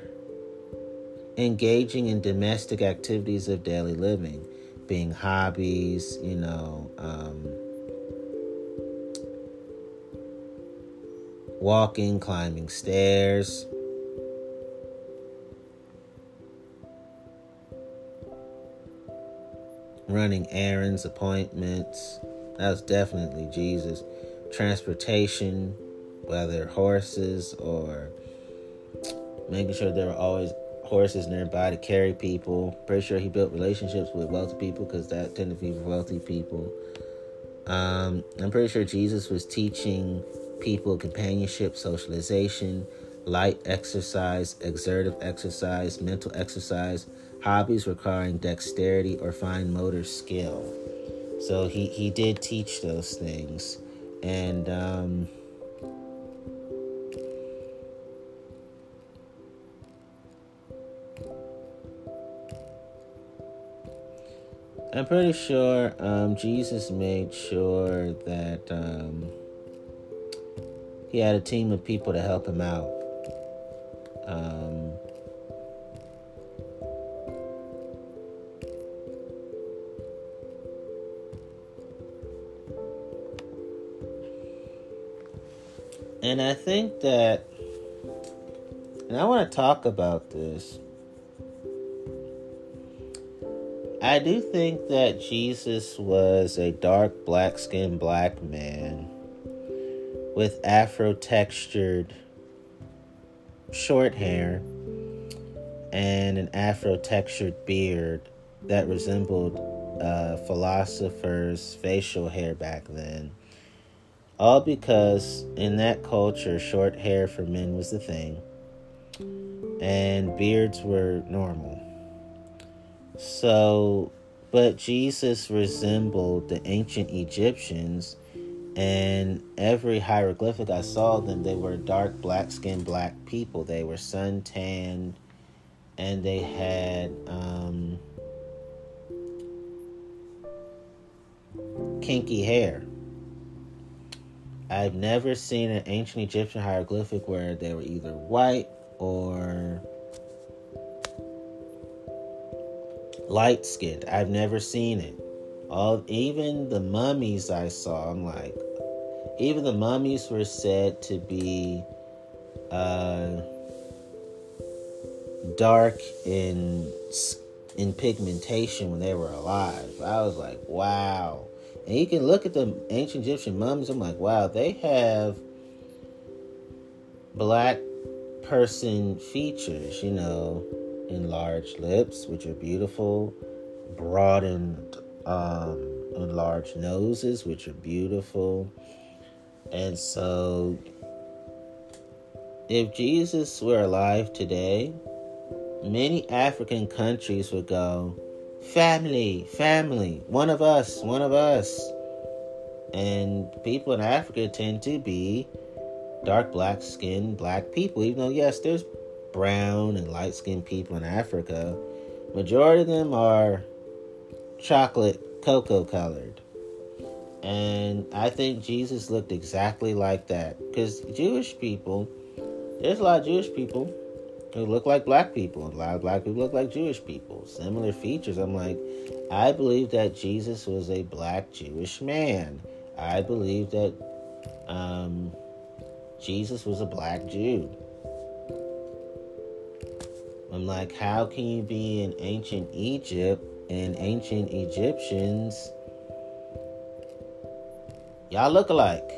engaging in domestic activities of daily living, being hobbies, you know, um, walking, climbing stairs. Running errands, appointments. That was definitely Jesus. Transportation, whether horses or making sure there were always horses nearby to carry people. Pretty sure he built relationships with wealthy people because that tended to be wealthy people. Um, I'm pretty sure Jesus was teaching people companionship, socialization, light exercise, exertive exercise, mental exercise, hobbies requiring dexterity or fine motor skill. So he, he did teach those things. And um, I'm pretty sure um, Jesus made sure that um, he had a team of people to help him out. Um, and I think that, and I want to talk about this I do think that Jesus was a dark, black skinned black man with afro textured short hair and an afro textured beard that resembled a philosopher's facial hair back then. All because in that culture, short hair for men was the thing, and beards were normal. So, but Jesus resembled the ancient Egyptians, and every hieroglyphic I saw them, they were dark, black skinned black people. They were sun tanned, and they had um, kinky hair. I've never seen an ancient Egyptian hieroglyphic where they were either white or light skinned. I've never seen it. All even the mummies I saw, I'm like, even the mummies were said to be uh, dark in in pigmentation when they were alive. I was like, wow. And you can look at the ancient Egyptian mummies. I'm like, wow, they have black person features, you know, enlarged lips, which are beautiful, broadened, um, enlarged noses, which are beautiful. And so, if Jesus were alive today, many African countries would go, Family, family, one of us, one of us. And people in Africa tend to be dark black skinned black people, even though, yes, there's brown and light skinned people in Africa, majority of them are chocolate cocoa colored. And I think Jesus looked exactly like that. Because Jewish people, there's a lot of Jewish people who look like black people. A lot of black people look like Jewish people. Similar features. I'm like, I believe that Jesus was a black Jewish man. I believe that um, Jesus was a black Jew. I'm like, how can you be in ancient Egypt and ancient Egyptians? Y'all look alike.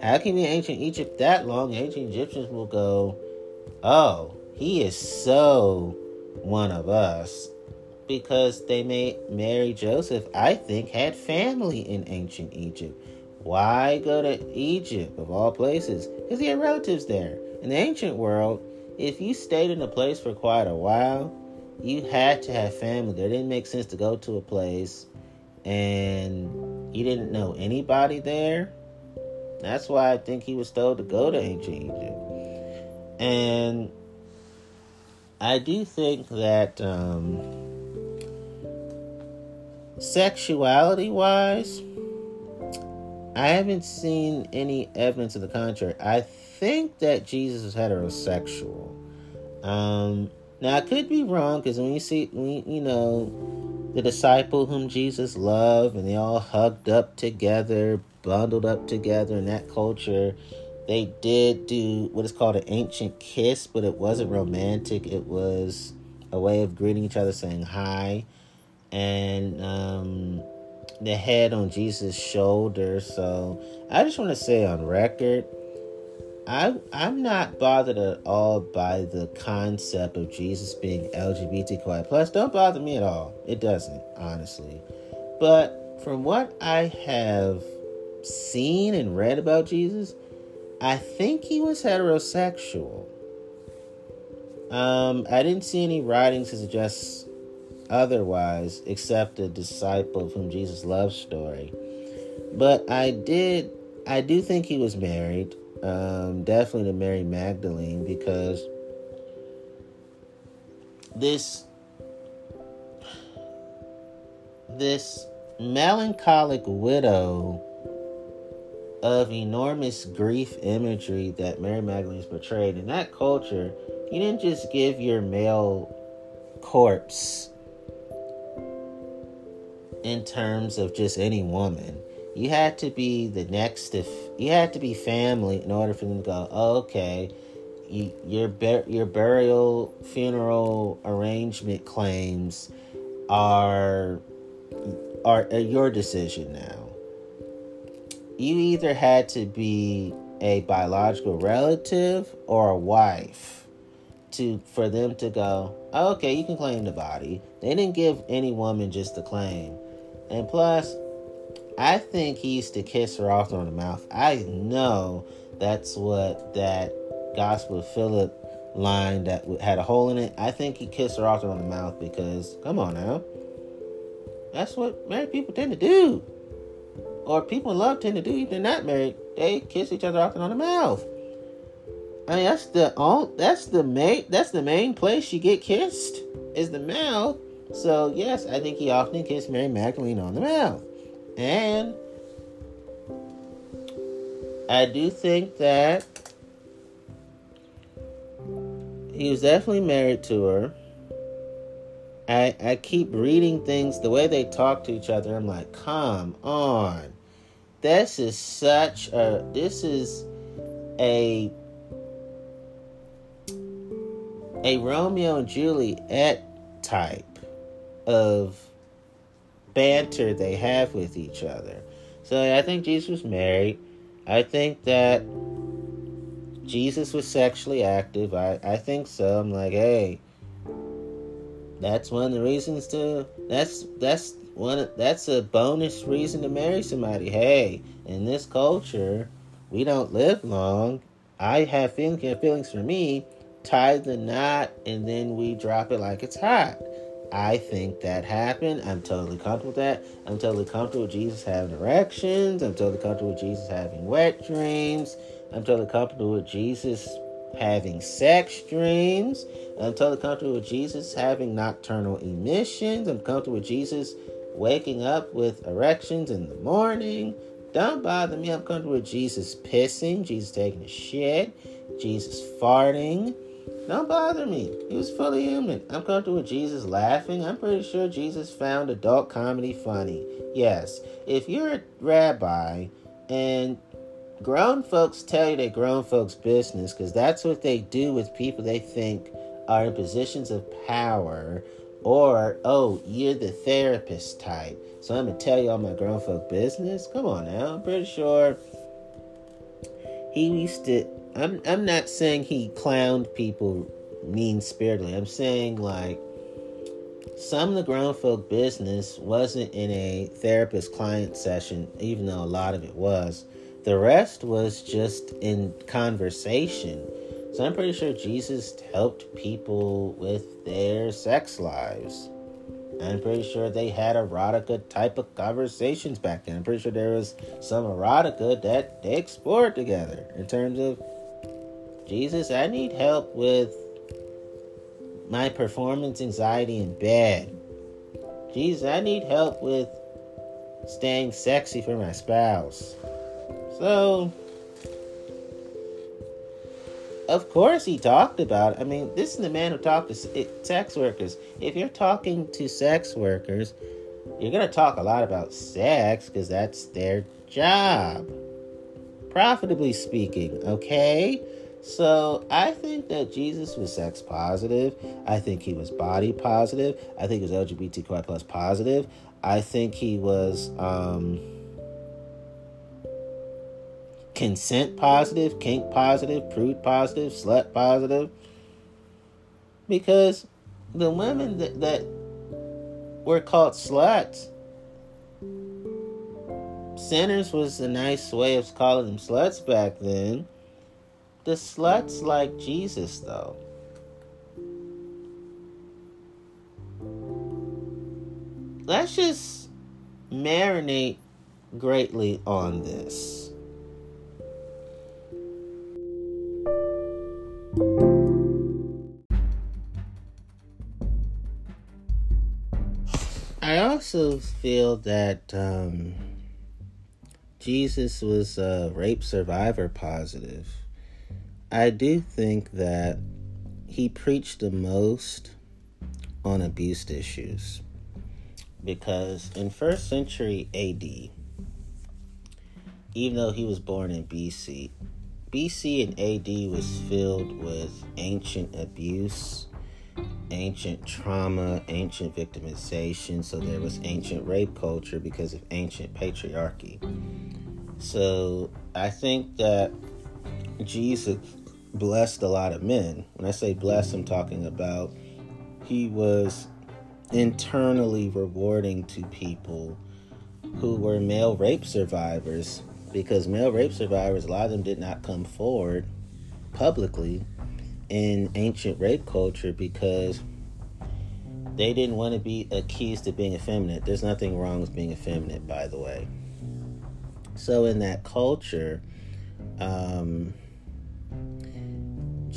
How can you be in ancient Egypt that long? Ancient Egyptians will go, oh, he is so one of us. Because they made Mary Joseph, I think, had family in ancient Egypt. Why go to Egypt of all places? Because he had relatives there. In the ancient world, if you stayed in a place for quite a while, you had to have family there. It didn't make sense to go to a place and you didn't know anybody there. That's why I think he was told to go to ancient Egypt. And I do think that um, sexuality wise, I haven't seen any evidence of the contrary. I think that Jesus was heterosexual. Um, now I could be wrong because when you see, you know, the disciple whom Jesus loved, and they all hugged up together, bundled up together in that culture, they did do what is called an ancient kiss, but it wasn't romantic. It was a way of greeting each other, saying hi, and um, the head on Jesus' shoulder. So I just want to say on record I I'm not bothered at all by the concept of Jesus being LGBTQI plus. Don't bother me at all. It doesn't, honestly. But from what I have seen and read about Jesus, I think he was heterosexual. Um, I didn't see any writings to suggest otherwise, except a disciple of whom Jesus loved story. But I did, I do think he was married. Um, definitely to Mary Magdalene because this this melancholic widow of enormous grief imagery that Mary Magdalene is portrayed in that culture, you didn't just give your male corpse in terms of just any woman. You had to be the next if you had to be family in order for them to go, oh, okay, you, your bur- your burial funeral arrangement claims are are, are your decision now. You either had to be a biological relative or a wife to for them to go, oh, okay, you can claim the body. They didn't give any woman just the claim. And plus, I think he used to kiss her often on the mouth. I know that's what that Gospel of Philip line that had a hole in it. I think he kissed her often on the mouth because, come on now, that's what married people tend to do. Or people in love tend to do if they're not married. They kiss each other often on the mouth. I mean, that's the. That's the main. That's the main place you get kissed is the mouth. So yes, I think he often kissed Mary Magdalene on the mouth, and I do think that he was definitely married to her. I I keep reading things the way they talk to each other. I'm like, come on, this is such a this is a a Romeo and Juliet type of banter they have with each other. So I think Jesus was married. I think that Jesus was sexually active. I, I think so. I'm like, hey, that's one of the reasons to that's that's one that's a bonus reason to marry somebody. Hey, in this culture, we don't live long. I have feelings, feelings for me. Tie the knot, and then we drop it like it's hot. I think that happened. I'm totally comfortable with that. I'm totally comfortable with Jesus having erections. I'm totally comfortable with Jesus having wet dreams. I'm totally comfortable with Jesus having sex dreams. I'm totally comfortable with Jesus having nocturnal emissions. I'm comfortable with Jesus waking up with erections in the morning. Don't bother me. I'm comfortable with Jesus pissing, Jesus taking a shit, Jesus farting. Don't bother me. He was fully human. I'm comfortable with Jesus laughing. I'm pretty sure Jesus found adult comedy funny. Yes, if you're a rabbi and grown folks tell you they grown folks business because that's what they do with people they think are in positions of power or oh you're the therapist type so i'm gonna tell you all my grown folk business come on now i'm pretty sure he used to i'm, I'm not saying he clowned people mean spiritedly i'm saying like some of the ground folk business wasn't in a therapist client session even though a lot of it was the rest was just in conversation. So I'm pretty sure Jesus helped people with their sex lives. I'm pretty sure they had erotica type of conversations back then. I'm pretty sure there was some erotica that they explored together in terms of Jesus, I need help with my performance anxiety in bed. Jesus, I need help with staying sexy for my spouse. So, of course, he talked about it. I mean, this is the man who talked to sex workers. If you're talking to sex workers, you're going to talk a lot about sex because that's their job. Profitably speaking, okay? So I think that Jesus was sex positive. I think he was body positive. I think he was LGBTQI plus positive. I think he was um consent positive, kink positive, prude positive, slut positive. Because the women that, that were called sluts, sinners was a nice way of calling them sluts back then the sluts like Jesus, though. Let's just marinate greatly on this. I also feel that um, Jesus was a rape survivor positive. I do think that he preached the most on abuse issues because in first century AD, even though he was born in BC, BC and AD was filled with ancient abuse, ancient trauma, ancient victimization. So there was ancient rape culture because of ancient patriarchy. So I think that Jesus blessed a lot of men. When I say blessed, I'm talking about he was internally rewarding to people who were male rape survivors because male rape survivors, a lot of them did not come forward publicly in ancient rape culture because they didn't want to be accused of being effeminate. There's nothing wrong with being effeminate, by the way. So, in that culture, um,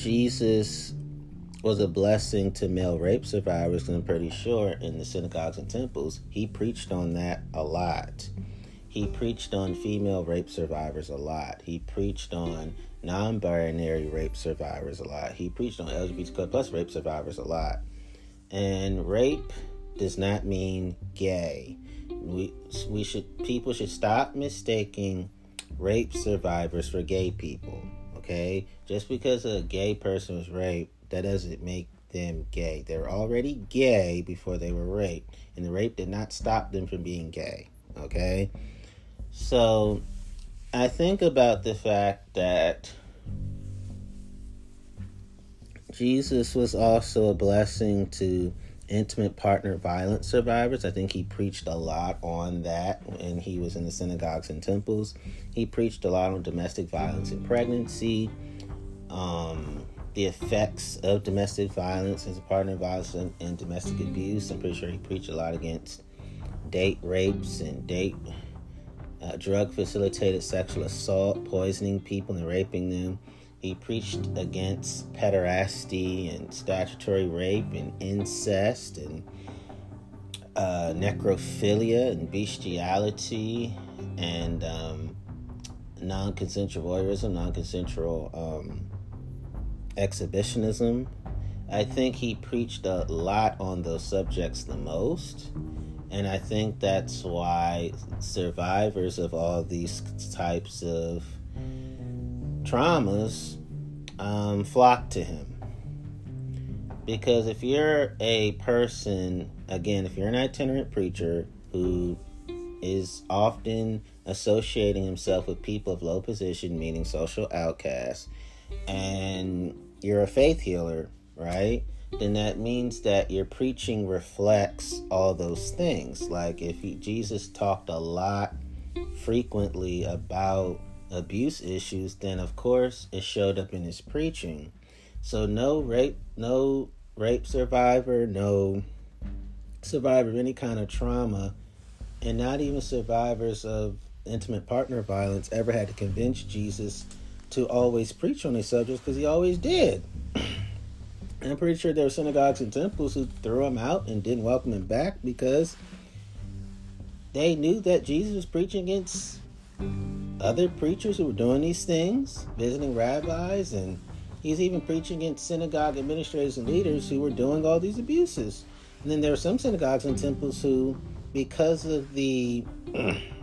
Jesus was a blessing to male rape survivors, and I'm pretty sure in the synagogues and temples, he preached on that a lot. He preached on female rape survivors a lot. He preached on non binary rape survivors a lot. He preached on LGBTQ plus rape survivors a lot. And rape does not mean gay. We, we should people should stop mistaking rape survivors for gay people. Okay? Just because a gay person was raped, that doesn't make them gay. They're already gay before they were raped. And the rape did not stop them from being gay. Okay? So I think about the fact that Jesus was also a blessing to intimate partner violence survivors. I think he preached a lot on that when he was in the synagogues and temples. He preached a lot on domestic violence and pregnancy, um, the effects of domestic violence as a partner violence and, domestic abuse. I'm pretty sure he preached a lot against date rapes and date uh, drug facilitated sexual assault, poisoning people and raping them. He preached against pederasty and statutory rape and incest and uh, necrophilia and bestiality and um, non consensual voyeurism, non consensual um, exhibitionism. I think he preached a lot on those subjects the most. And I think that's why survivors of all these types of traumas um, flock to him. Because if you're a person, again, if you're an itinerant preacher who is often associating himself with people of low position, meaning social outcasts, and you're a faith healer, right? then that means that your preaching reflects all those things. Like if he, Jesus talked a lot frequently about abuse issues, then of course it showed up in his preaching. So no rape, no rape survivor, no survivor of any kind of trauma, and not even survivors of intimate partner violence ever had to convince Jesus to always preach on these subjects because he always did. I'm pretty sure there were synagogues and temples who threw him out and didn't welcome him back because they knew that Jesus was preaching against other preachers who were doing these things, visiting rabbis, and he's even preaching against synagogue administrators and leaders who were doing all these abuses. And then there were some synagogues and temples who, because of the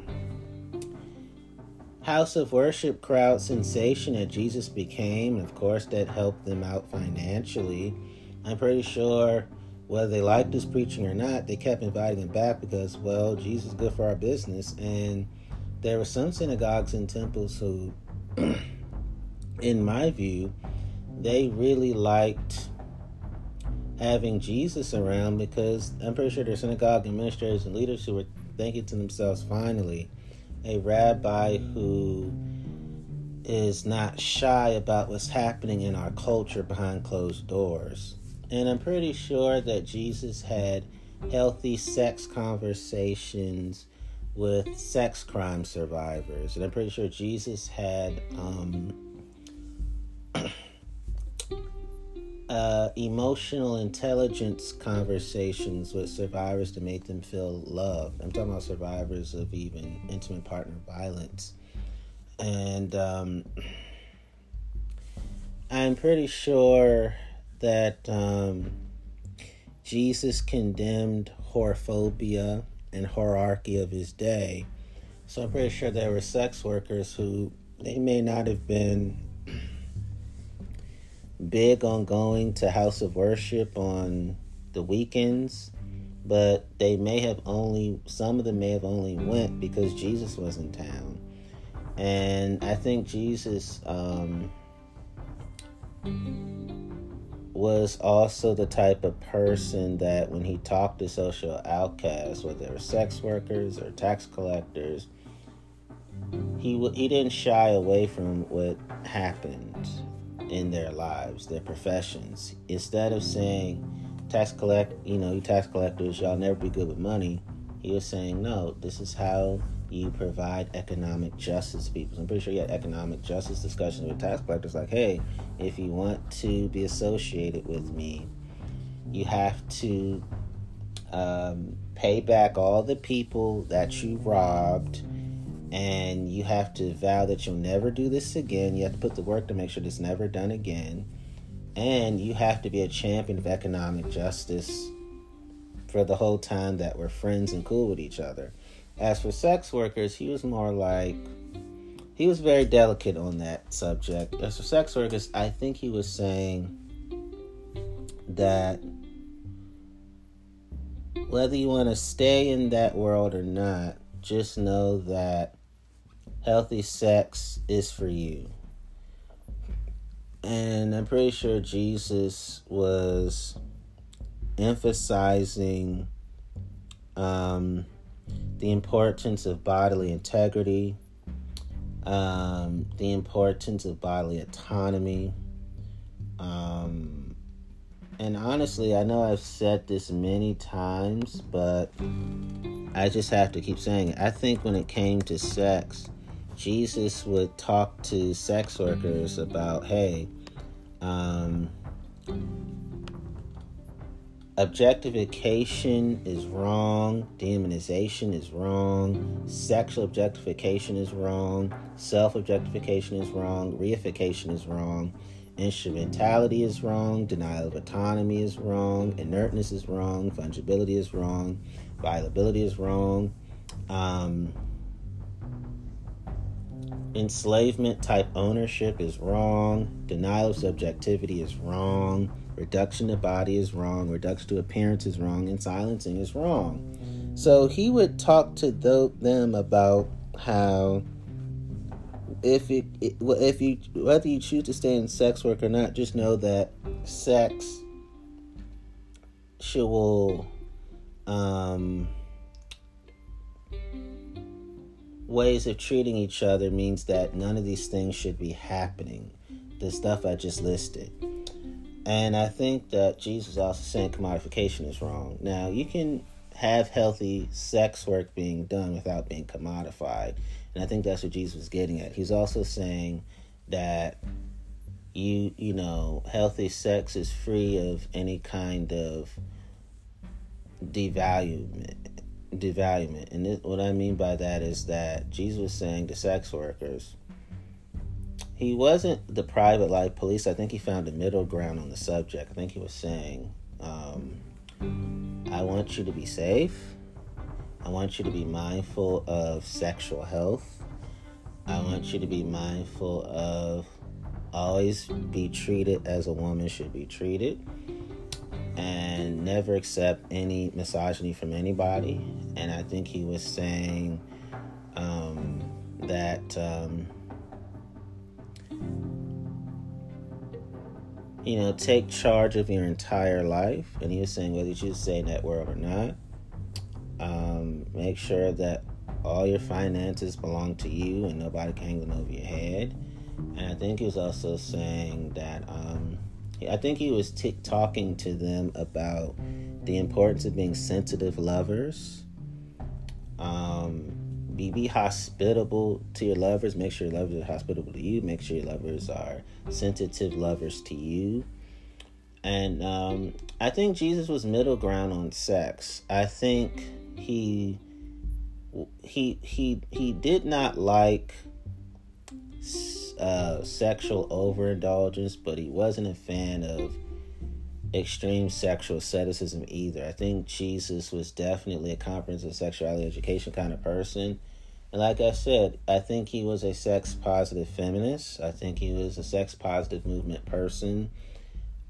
house of worship crowd sensation that Jesus became, of course that helped them out financially. I'm pretty sure whether they liked his preaching or not, they kept inviting him back because, well, Jesus is good for our business. And there were some synagogues and temples who, in my view, they really liked having Jesus around because I'm pretty sure there's synagogue administrators and leaders who were thinking to themselves, finally, a rabbi who is not shy about what's happening in our culture behind closed doors. And I'm pretty sure that Jesus had healthy sex conversations with sex crime survivors. And I'm pretty sure Jesus had um, uh, emotional intelligence conversations with survivors to make them feel loved. I'm talking about survivors of even intimate partner violence. And um, I'm pretty sure that um, Jesus condemned whorephobia and hierarchy of his day. So I'm pretty sure there were sex workers who they may not have been big on going to house of worship on the weekends, but they may have only some of them may have only went because Jesus was in town. And I think Jesus um, was also the type of person that when he talked to social outcasts, whether they were sex workers or tax collectors, he he didn't shy away from what happened in their lives, their professions. Instead of saying, "Tax collect, you know, you tax collectors, y'all never be good with money," he was saying, "No, this is how." You provide economic justice to people. So I'm pretty sure you had economic justice discussions with tax collectors like, hey, if you want to be associated with me, you have to um, pay back all the people that you robbed, and you have to vow that you'll never do this again. You have to put the work to make sure this never done again, and you have to be a champion of economic justice for the whole time that we're friends and cool with each other. As for sex workers, he was more like he was very delicate on that subject. As for sex workers, I think he was saying that whether you want to stay in that world or not, just know that healthy sex is for you. And I'm pretty sure Jesus was emphasizing um, the importance of bodily integrity um, the importance of bodily autonomy. Um, and honestly, I know I've said this many times, but I just have to keep saying it. I think when it came to sex, Jesus would talk to sex workers about, hey, um, objectification is wrong, demonization is wrong, sexual objectification is wrong, self objectification is wrong, reification is wrong, instrumentality is wrong, denial of autonomy is wrong, inertness is wrong, fungibility is wrong, violability is wrong. Um, enslavement type ownership is wrong, denial of subjectivity is wrong Reduction to body is wrong. Reduction to appearance is wrong. And silencing is wrong. So he would talk to them about how if it, if you whether you choose to stay in sex work or not, just know that sex will um, ways of treating each other means that none of these things should be happening. The stuff I just listed. And I think that Jesus also saying commodification is wrong. Now, you can have healthy sex work being done without being commodified. And I think that's what Jesus was getting at. He's also saying that you you know, healthy sex is free of any kind of devaluement devaluement. And this, what I mean by that is that Jesus was saying to sex workers, he wasn't the private life police. I think he found a middle ground on the subject. I think he was saying, um, I want you to be safe. I want you to be mindful of sexual health. I want you to be mindful of always be treated as a woman should be treated and never accept any misogyny from anybody. And I think he was saying um, that. Um, you know, take charge of your entire life. And he was saying whether you choose to stay in that world or not, um, make sure that all your finances belong to you and nobody can hang them over your head. And I think he was also saying that um, I think he was t- talking to them about the importance of being sensitive lovers. Um, be, be hospitable to your lovers. Make sure your lovers are hospitable to you. Make sure your lovers are sensitive lovers to you. And um, I think Jesus was middle ground on sex. I think he he he he did not like uh, sexual overindulgence, but he wasn't a fan of extreme sexual asceticism either. I think Jesus was definitely a comprehensive sexuality education kind of person. And like I said, I think he was a sex positive feminist. I think he was a sex positive movement person.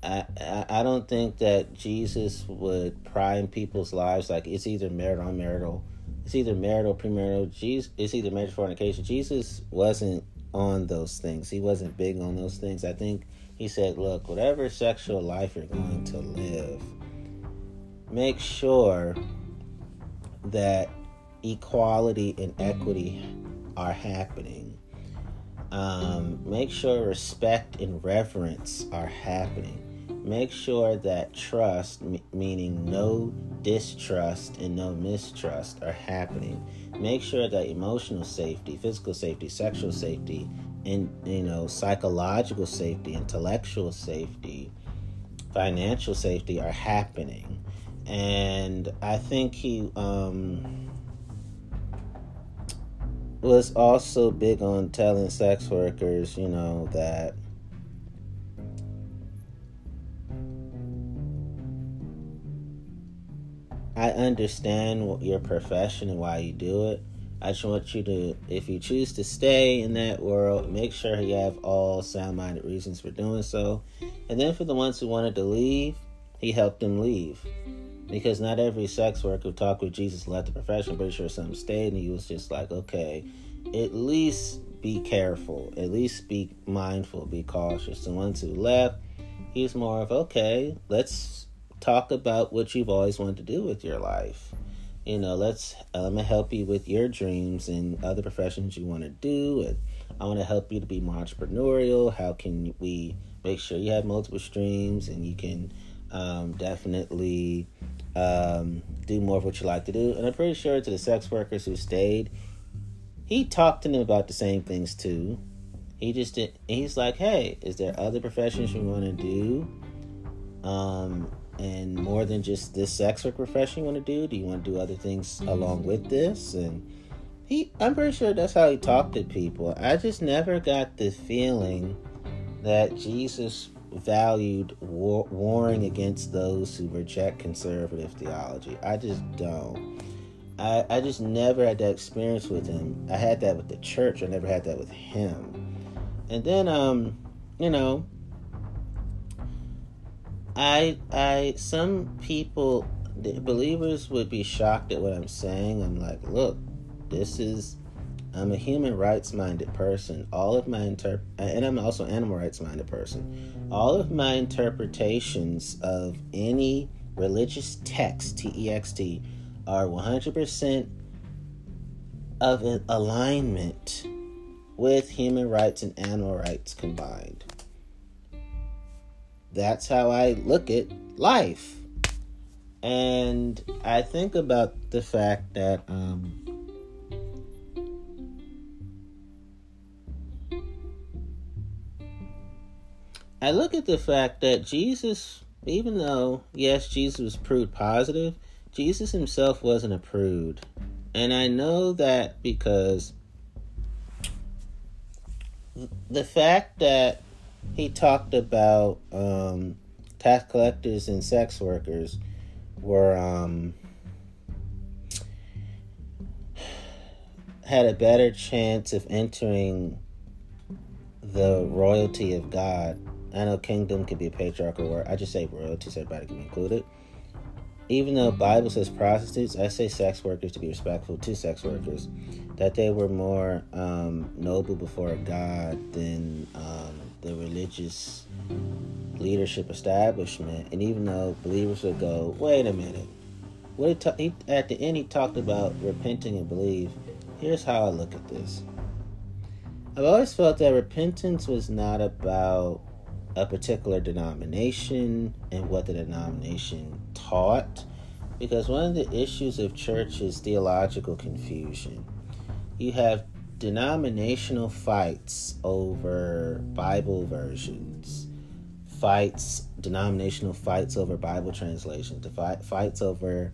I, I, I don't think that Jesus would pry in people's lives like it's either marital or marital. It's either marital, premarital. Jesus, it's either marriage fornication. Jesus wasn't on those things. He wasn't big on those things. I think he said, look, whatever sexual life you're going to live, make sure that equality and equity are happening. Um, make sure respect and reverence are happening. Make sure that trust, m- meaning no distrust and no mistrust, are happening make sure that emotional safety, physical safety, sexual safety, and you know, psychological safety, intellectual safety, financial safety are happening. And I think he um, was also big on telling sex workers, you know, that I understand your profession and why you do it. I just want you to, if you choose to stay in that world, make sure you have all sound minded reasons for doing so. And then for the ones who wanted to leave, he helped them leave. Because not every sex worker who talked with Jesus left the profession. Pretty sure some stayed, and he was just like, okay, at least be careful, at least be mindful, be cautious. The ones who left, he's more of, okay, let's talk about what you've always wanted to do with your life. You know, let's I'm gonna help you with your dreams and other professions you want to do, and I want to help you to be more entrepreneurial. How can we make sure you have multiple streams and you can um, definitely um, do more of what you like to do? And I'm pretty sure to the sex workers who stayed, he talked to them about the same things too. He just did. He's like, hey, is there other professions you want to do? Um, and more than just this sex work profession you want to do? Do you want to do other things along with this? And he, I'm pretty sure that's how he talked to people. I just never got the feeling that Jesus valued war, warring against those who reject conservative theology. I just don't. I, I just never had that experience with him. I had that with the church. I never had that with him. And then, um, you know, I I some people believers would be shocked at what I'm saying. I'm like, look, this is I'm a human rights minded person. All of my interp and I'm also animal rights minded person. All of my interpretations of any religious text, T E X T, are 100% of an alignment with human rights and animal rights combined that's how I look at life. And I think about the fact that um, I look at the fact that Jesus, even though, yes, Jesus was prude positive, Jesus himself wasn't a prude. And I know that because the fact that he talked about um, tax collectors and sex workers were um, had a better chance of entering the royalty of God. I know kingdom could be a patriarchal word. I just say royalty so everybody can be included. Even though the Bible says prostitutes, I say sex workers to be respectful to sex workers. That they were more um, noble before God than um, the religious leadership establishment. And even though believers would go, wait a minute, what he, ta- he at the end he talked about repenting and believe. Here's how I look at this. I've always felt that repentance was not about a particular denomination and what the denomination taught. Because one of the issues of church is theological confusion. You have denominational fights over Bible versions, fights, denominational fights over Bible translations, fights over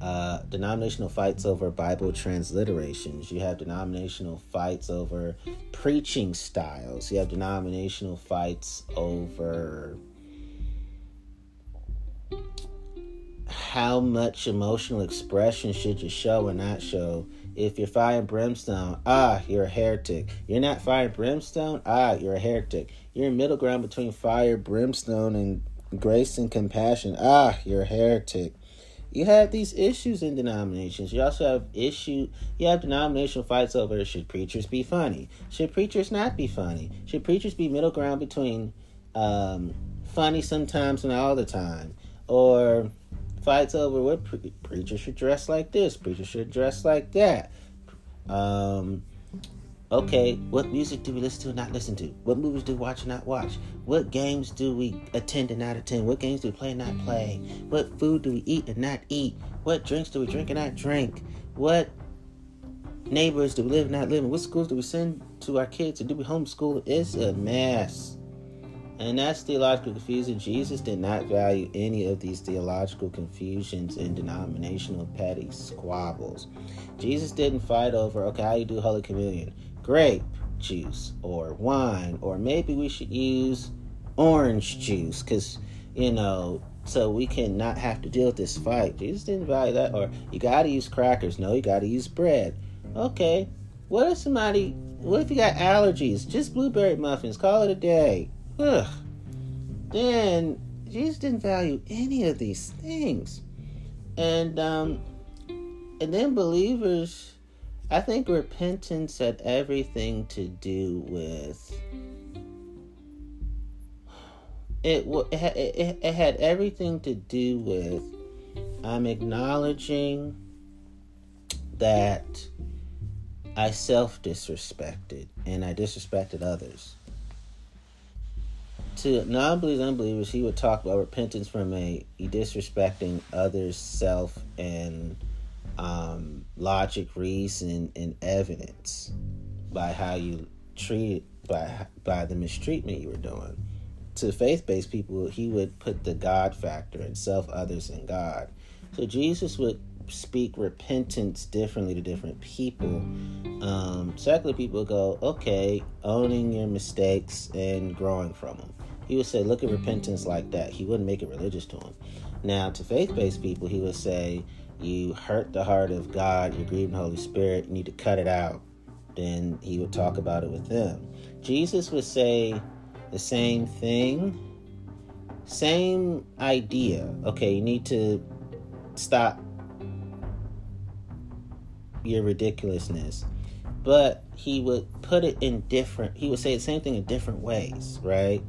uh, denominational fights over Bible transliterations. You have denominational fights over preaching styles. You have denominational fights over how much emotional expression should you show or not show. If you're fire brimstone, ah, you're a heretic. You're not fire brimstone, ah, you're a heretic. You're middle ground between fire, brimstone, and grace and compassion, ah, you're a heretic you have these issues in denominations. You also have issue. You have denominational fights over should preachers be funny? Should preachers not be funny? Should preachers be middle ground between um, funny sometimes and all the time, or fights over what pre- preachers should dress like this, preachers should dress like that. Um, Okay, what music do we listen to and not listen to? What movies do we watch and not watch? What games do we attend and not attend? What games do we play and not play? What food do we eat and not eat? What drinks do we drink and not drink? What neighbors do we live and not live in? What schools do we send to our kids Or do we homeschool? It's a mess. And that's theological confusion. Jesus did not value any of these theological confusions and denominational petty squabbles. Jesus didn't fight over, okay, how you do Holy Communion? grape juice or wine, or maybe we should use orange juice because, you know, so we can not have to deal with this fight. Jesus didn't value that. Or you got to use crackers. No, you got to use bread. Okay. What if somebody, what if you got allergies? Just blueberry muffins. Call it a day. Ugh. Then Jesus didn't value any of these things. And, um, and then believers I think repentance had everything to do with it. It, it had everything to do with I'm acknowledging that I self disrespected and I disrespected others. To non believers, unbelievers, he would talk about repentance from a disrespecting others' self and um, logic, reason, and evidence by how you treat by by the mistreatment you were doing. To faith-based people, he would put the God factor and self, others, and God. So Jesus would speak repentance differently to different people. Um, secular people go, okay, owning your mistakes and growing from them. He would say, look at repentance mm. like that. He wouldn't make it religious to him. Now, to faith based people, he would say, you hurt the heart of God, you're grieving the Holy Spirit, you need to cut it out. Then he would talk about it with them. Jesus would say the same thing, same idea. Okay, you need to stop your ridiculousness. But he would put it in different, he would say the same thing in different ways, right?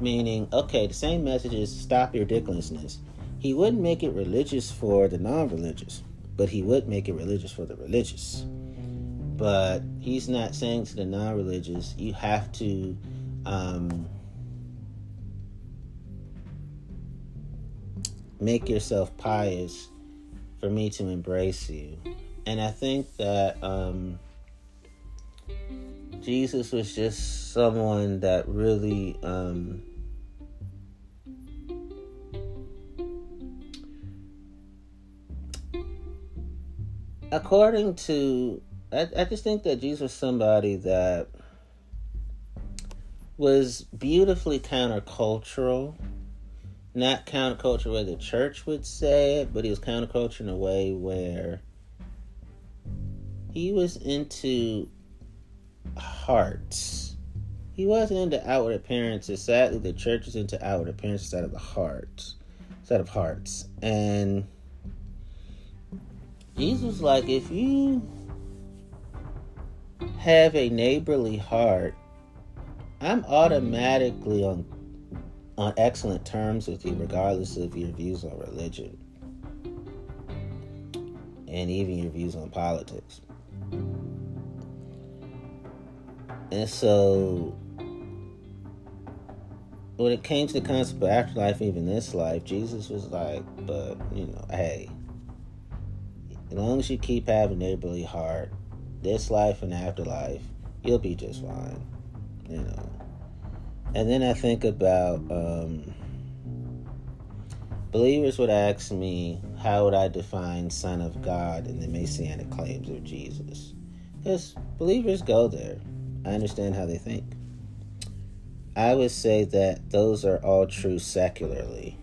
Meaning, okay, the same message is stop your ridiculousness he wouldn't make it religious for the non religious, but he would make it religious for the religious. But he's not saying to the non religious, you have to. Um, make yourself pious for me to embrace you. And I think that um, Jesus was just someone that really um, according to I, I just think that Jesus was somebody that was beautifully countercultural. Not countercultural where the church would say it, but he was counterculture in a way where he was into hearts. He wasn't into outward appearances. Sadly, the church is into outward appearances instead of the heart, instead of hearts. And Jesus was like if you have a neighborly heart, I'm automatically on on excellent terms with you regardless of your views on religion and even your views on politics. And so when it came to the concept of afterlife, even this life, Jesus was like, but, you know, hey, as long as you keep having a neighborly heart, this life and afterlife, you'll be just fine, you know. And then I think about um, believers would ask me, how would I define Son of God in the Messianic claims of Jesus? Because believers go there. I understand how they think. I would say that those are all true secularly.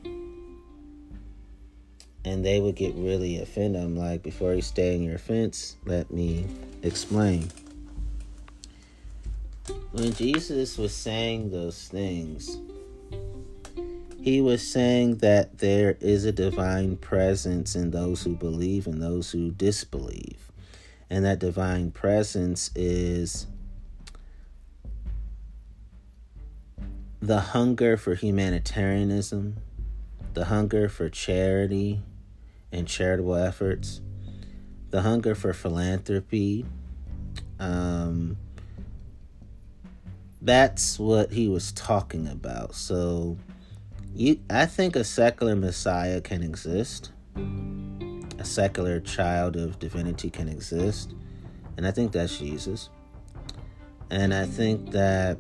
And they would get really offended. I'm like, before you stay in your fence, let me explain. When Jesus was saying those things, he was saying that there is a divine presence in those who believe and those who disbelieve. And that divine presence is the hunger for humanitarianism, the hunger for charity and charitable efforts, the hunger for philanthropy. Um, that's what he was talking about. So, you, I think a secular Messiah can exist. A secular child of divinity can exist. And I think that's Jesus. And I think that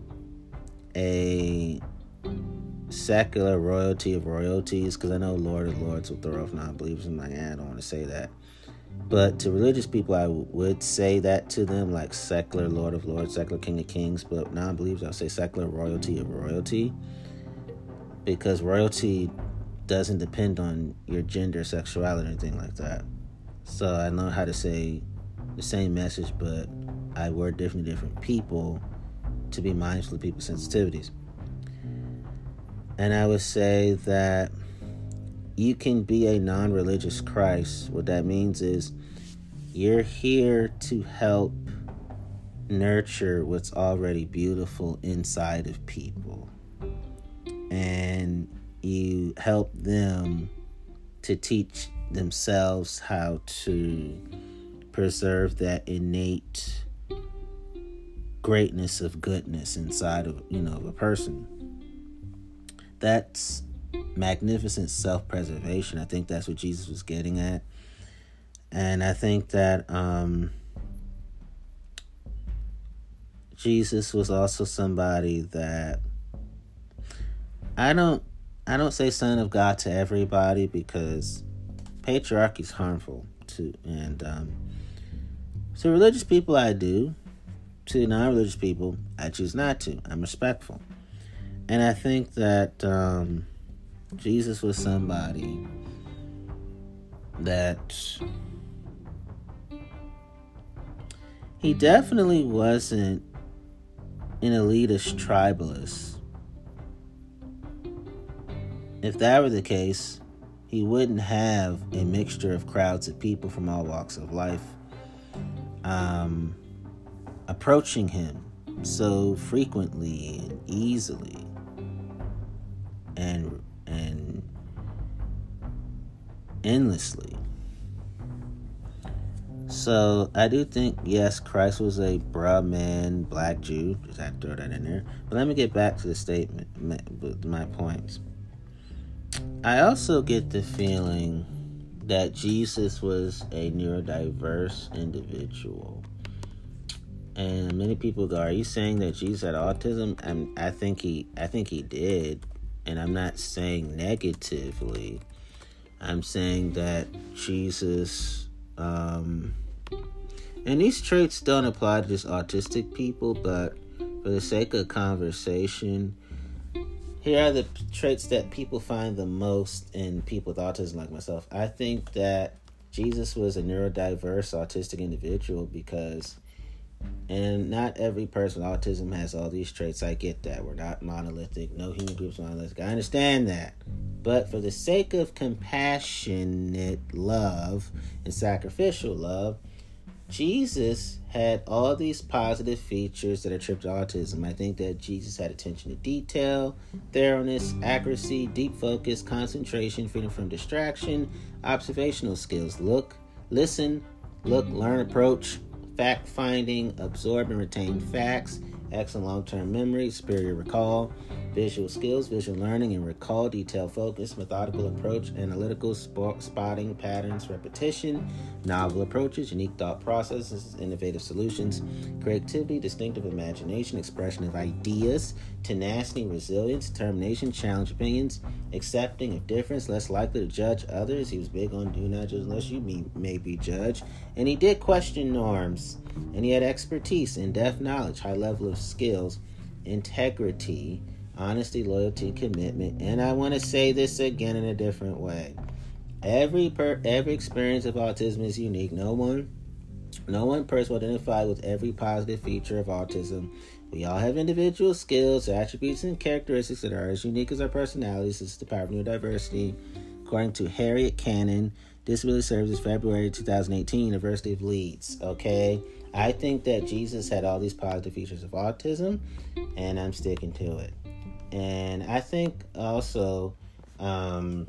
a secular royalty of royalties, because I know Lord of Lords will throw off non believers in my hand. Eh, I don't want to say that. But to religious people, I would say that to them, like secular Lord of Lords, secular King of Kings. But non believers, I'll say secular royalty of royalty. Because royalty doesn't depend on your gender, sexuality, or anything like that. So I know how to say the same message, but I word different different people to be mindful of people's sensitivities. And I would say that you can be a non religious Christ. What that means is you're here to help nurture what's already beautiful inside of people. And you help them to teach themselves how to preserve that innate greatness of goodness inside of you know of a person that's magnificent self-preservation i think that's what jesus was getting at and i think that um jesus was also somebody that i don't i don't say son of god to everybody because patriarchy is harmful to and um so religious people i do to non religious people, I choose not to. I'm respectful. And I think that um, Jesus was somebody that he definitely wasn't an elitist tribalist. If that were the case, he wouldn't have a mixture of crowds of people from all walks of life. Um, approaching him so frequently and easily and and endlessly. So I do think yes, Christ was a broad man, black Jew. Just had to throw that in there. But let me get back to the statement, my points. I also get the feeling that Jesus was a neurodiverse individual and many people go, "Are you saying that Jesus had autism?" And I think he, I think he did, and I'm not saying negatively. I'm saying that Jesus, um, and these traits don't apply to just autistic people, but for the sake of conversation, here are the traits that people find the most in people with autism, like myself. I think that Jesus was a neurodiverse autistic individual because and not every person with autism has all these traits. I get that. We're not monolithic. No human groups monolithic. I understand that. But for the sake of compassionate love and sacrificial love, Jesus had all these positive features that attribute to autism. I think that Jesus had attention to detail, thoroughness, accuracy, deep focus, concentration, freedom from distraction, observational skills. Look, listen, look, learn, approach, fact finding, absorb and retain facts, excellent long term memory, superior recall, visual skills, visual learning, and recall, detail focus, methodical approach, analytical spotting patterns, repetition, novel approaches, unique thought processes, innovative solutions, creativity, distinctive imagination, expression of ideas, tenacity, resilience, determination, challenge opinions, accepting of difference, less likely to judge others. He was big on do not judge unless you be, may be judged. And he did question norms. And he had expertise, in depth knowledge, high level of skills, integrity, honesty, loyalty, commitment. And I want to say this again in a different way. Every per, every experience of autism is unique. No one no one person will identify with every positive feature of autism. We all have individual skills, attributes, and characteristics that are as unique as our personalities. This is the power of neurodiversity. According to Harriet Cannon, Disability Services, February 2018, University of Leeds. Okay, I think that Jesus had all these positive features of autism, and I'm sticking to it. And I think also, um,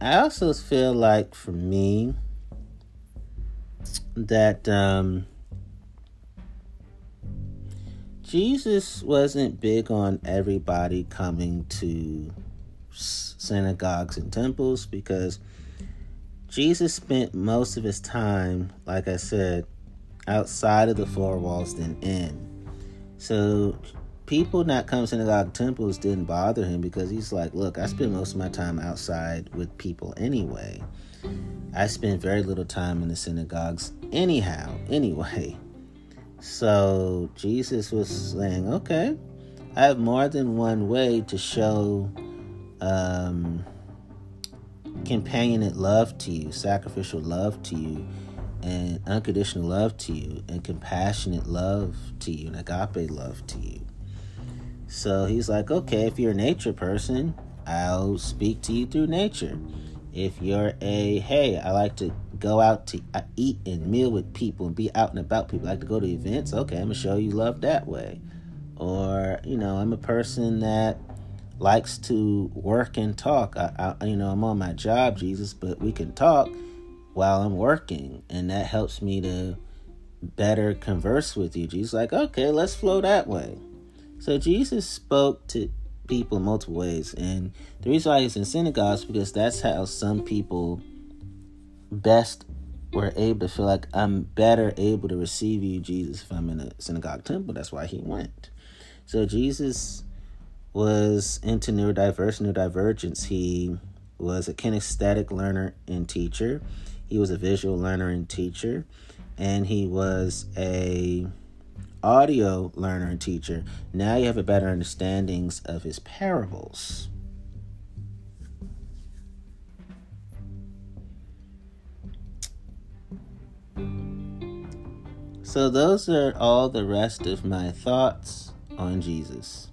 I also feel like for me that um, Jesus wasn't big on everybody coming to synagogues and temples because Jesus spent most of his time, like I said, outside of the four walls than in. So people not coming to synagogue temples didn't bother him because he's like, look, I spend most of my time outside with people anyway. I spend very little time in the synagogues anyhow, anyway. So Jesus was saying, okay, I have more than one way to show um, companionate love to you, sacrificial love to you and unconditional love to you and compassionate love to you and agape love to you. So he's like, okay, if you're a nature person, I'll speak to you through nature. If you're a, hey, I like to go out to eat and meal with people and be out and about people, I like to go to events, okay, I'm going to show you love that way. Or, you know, I'm a person that likes to work and talk. I, I, you know, I'm on my job, Jesus, but we can talk while I'm working, and that helps me to better converse with you. Jesus, like, okay, let's flow that way. So Jesus spoke to people multiple ways, and the reason why he's in synagogues because that's how some people best were able to feel like I'm better able to receive you, Jesus, if I'm in a synagogue temple. That's why he went. So Jesus was into neurodiverse neurodivergence. He was a kinesthetic learner and teacher. He was a visual learner and teacher, and he was a audio learner and teacher, now you have a better understandings of his parables. So those are all the rest of my thoughts on Jesus.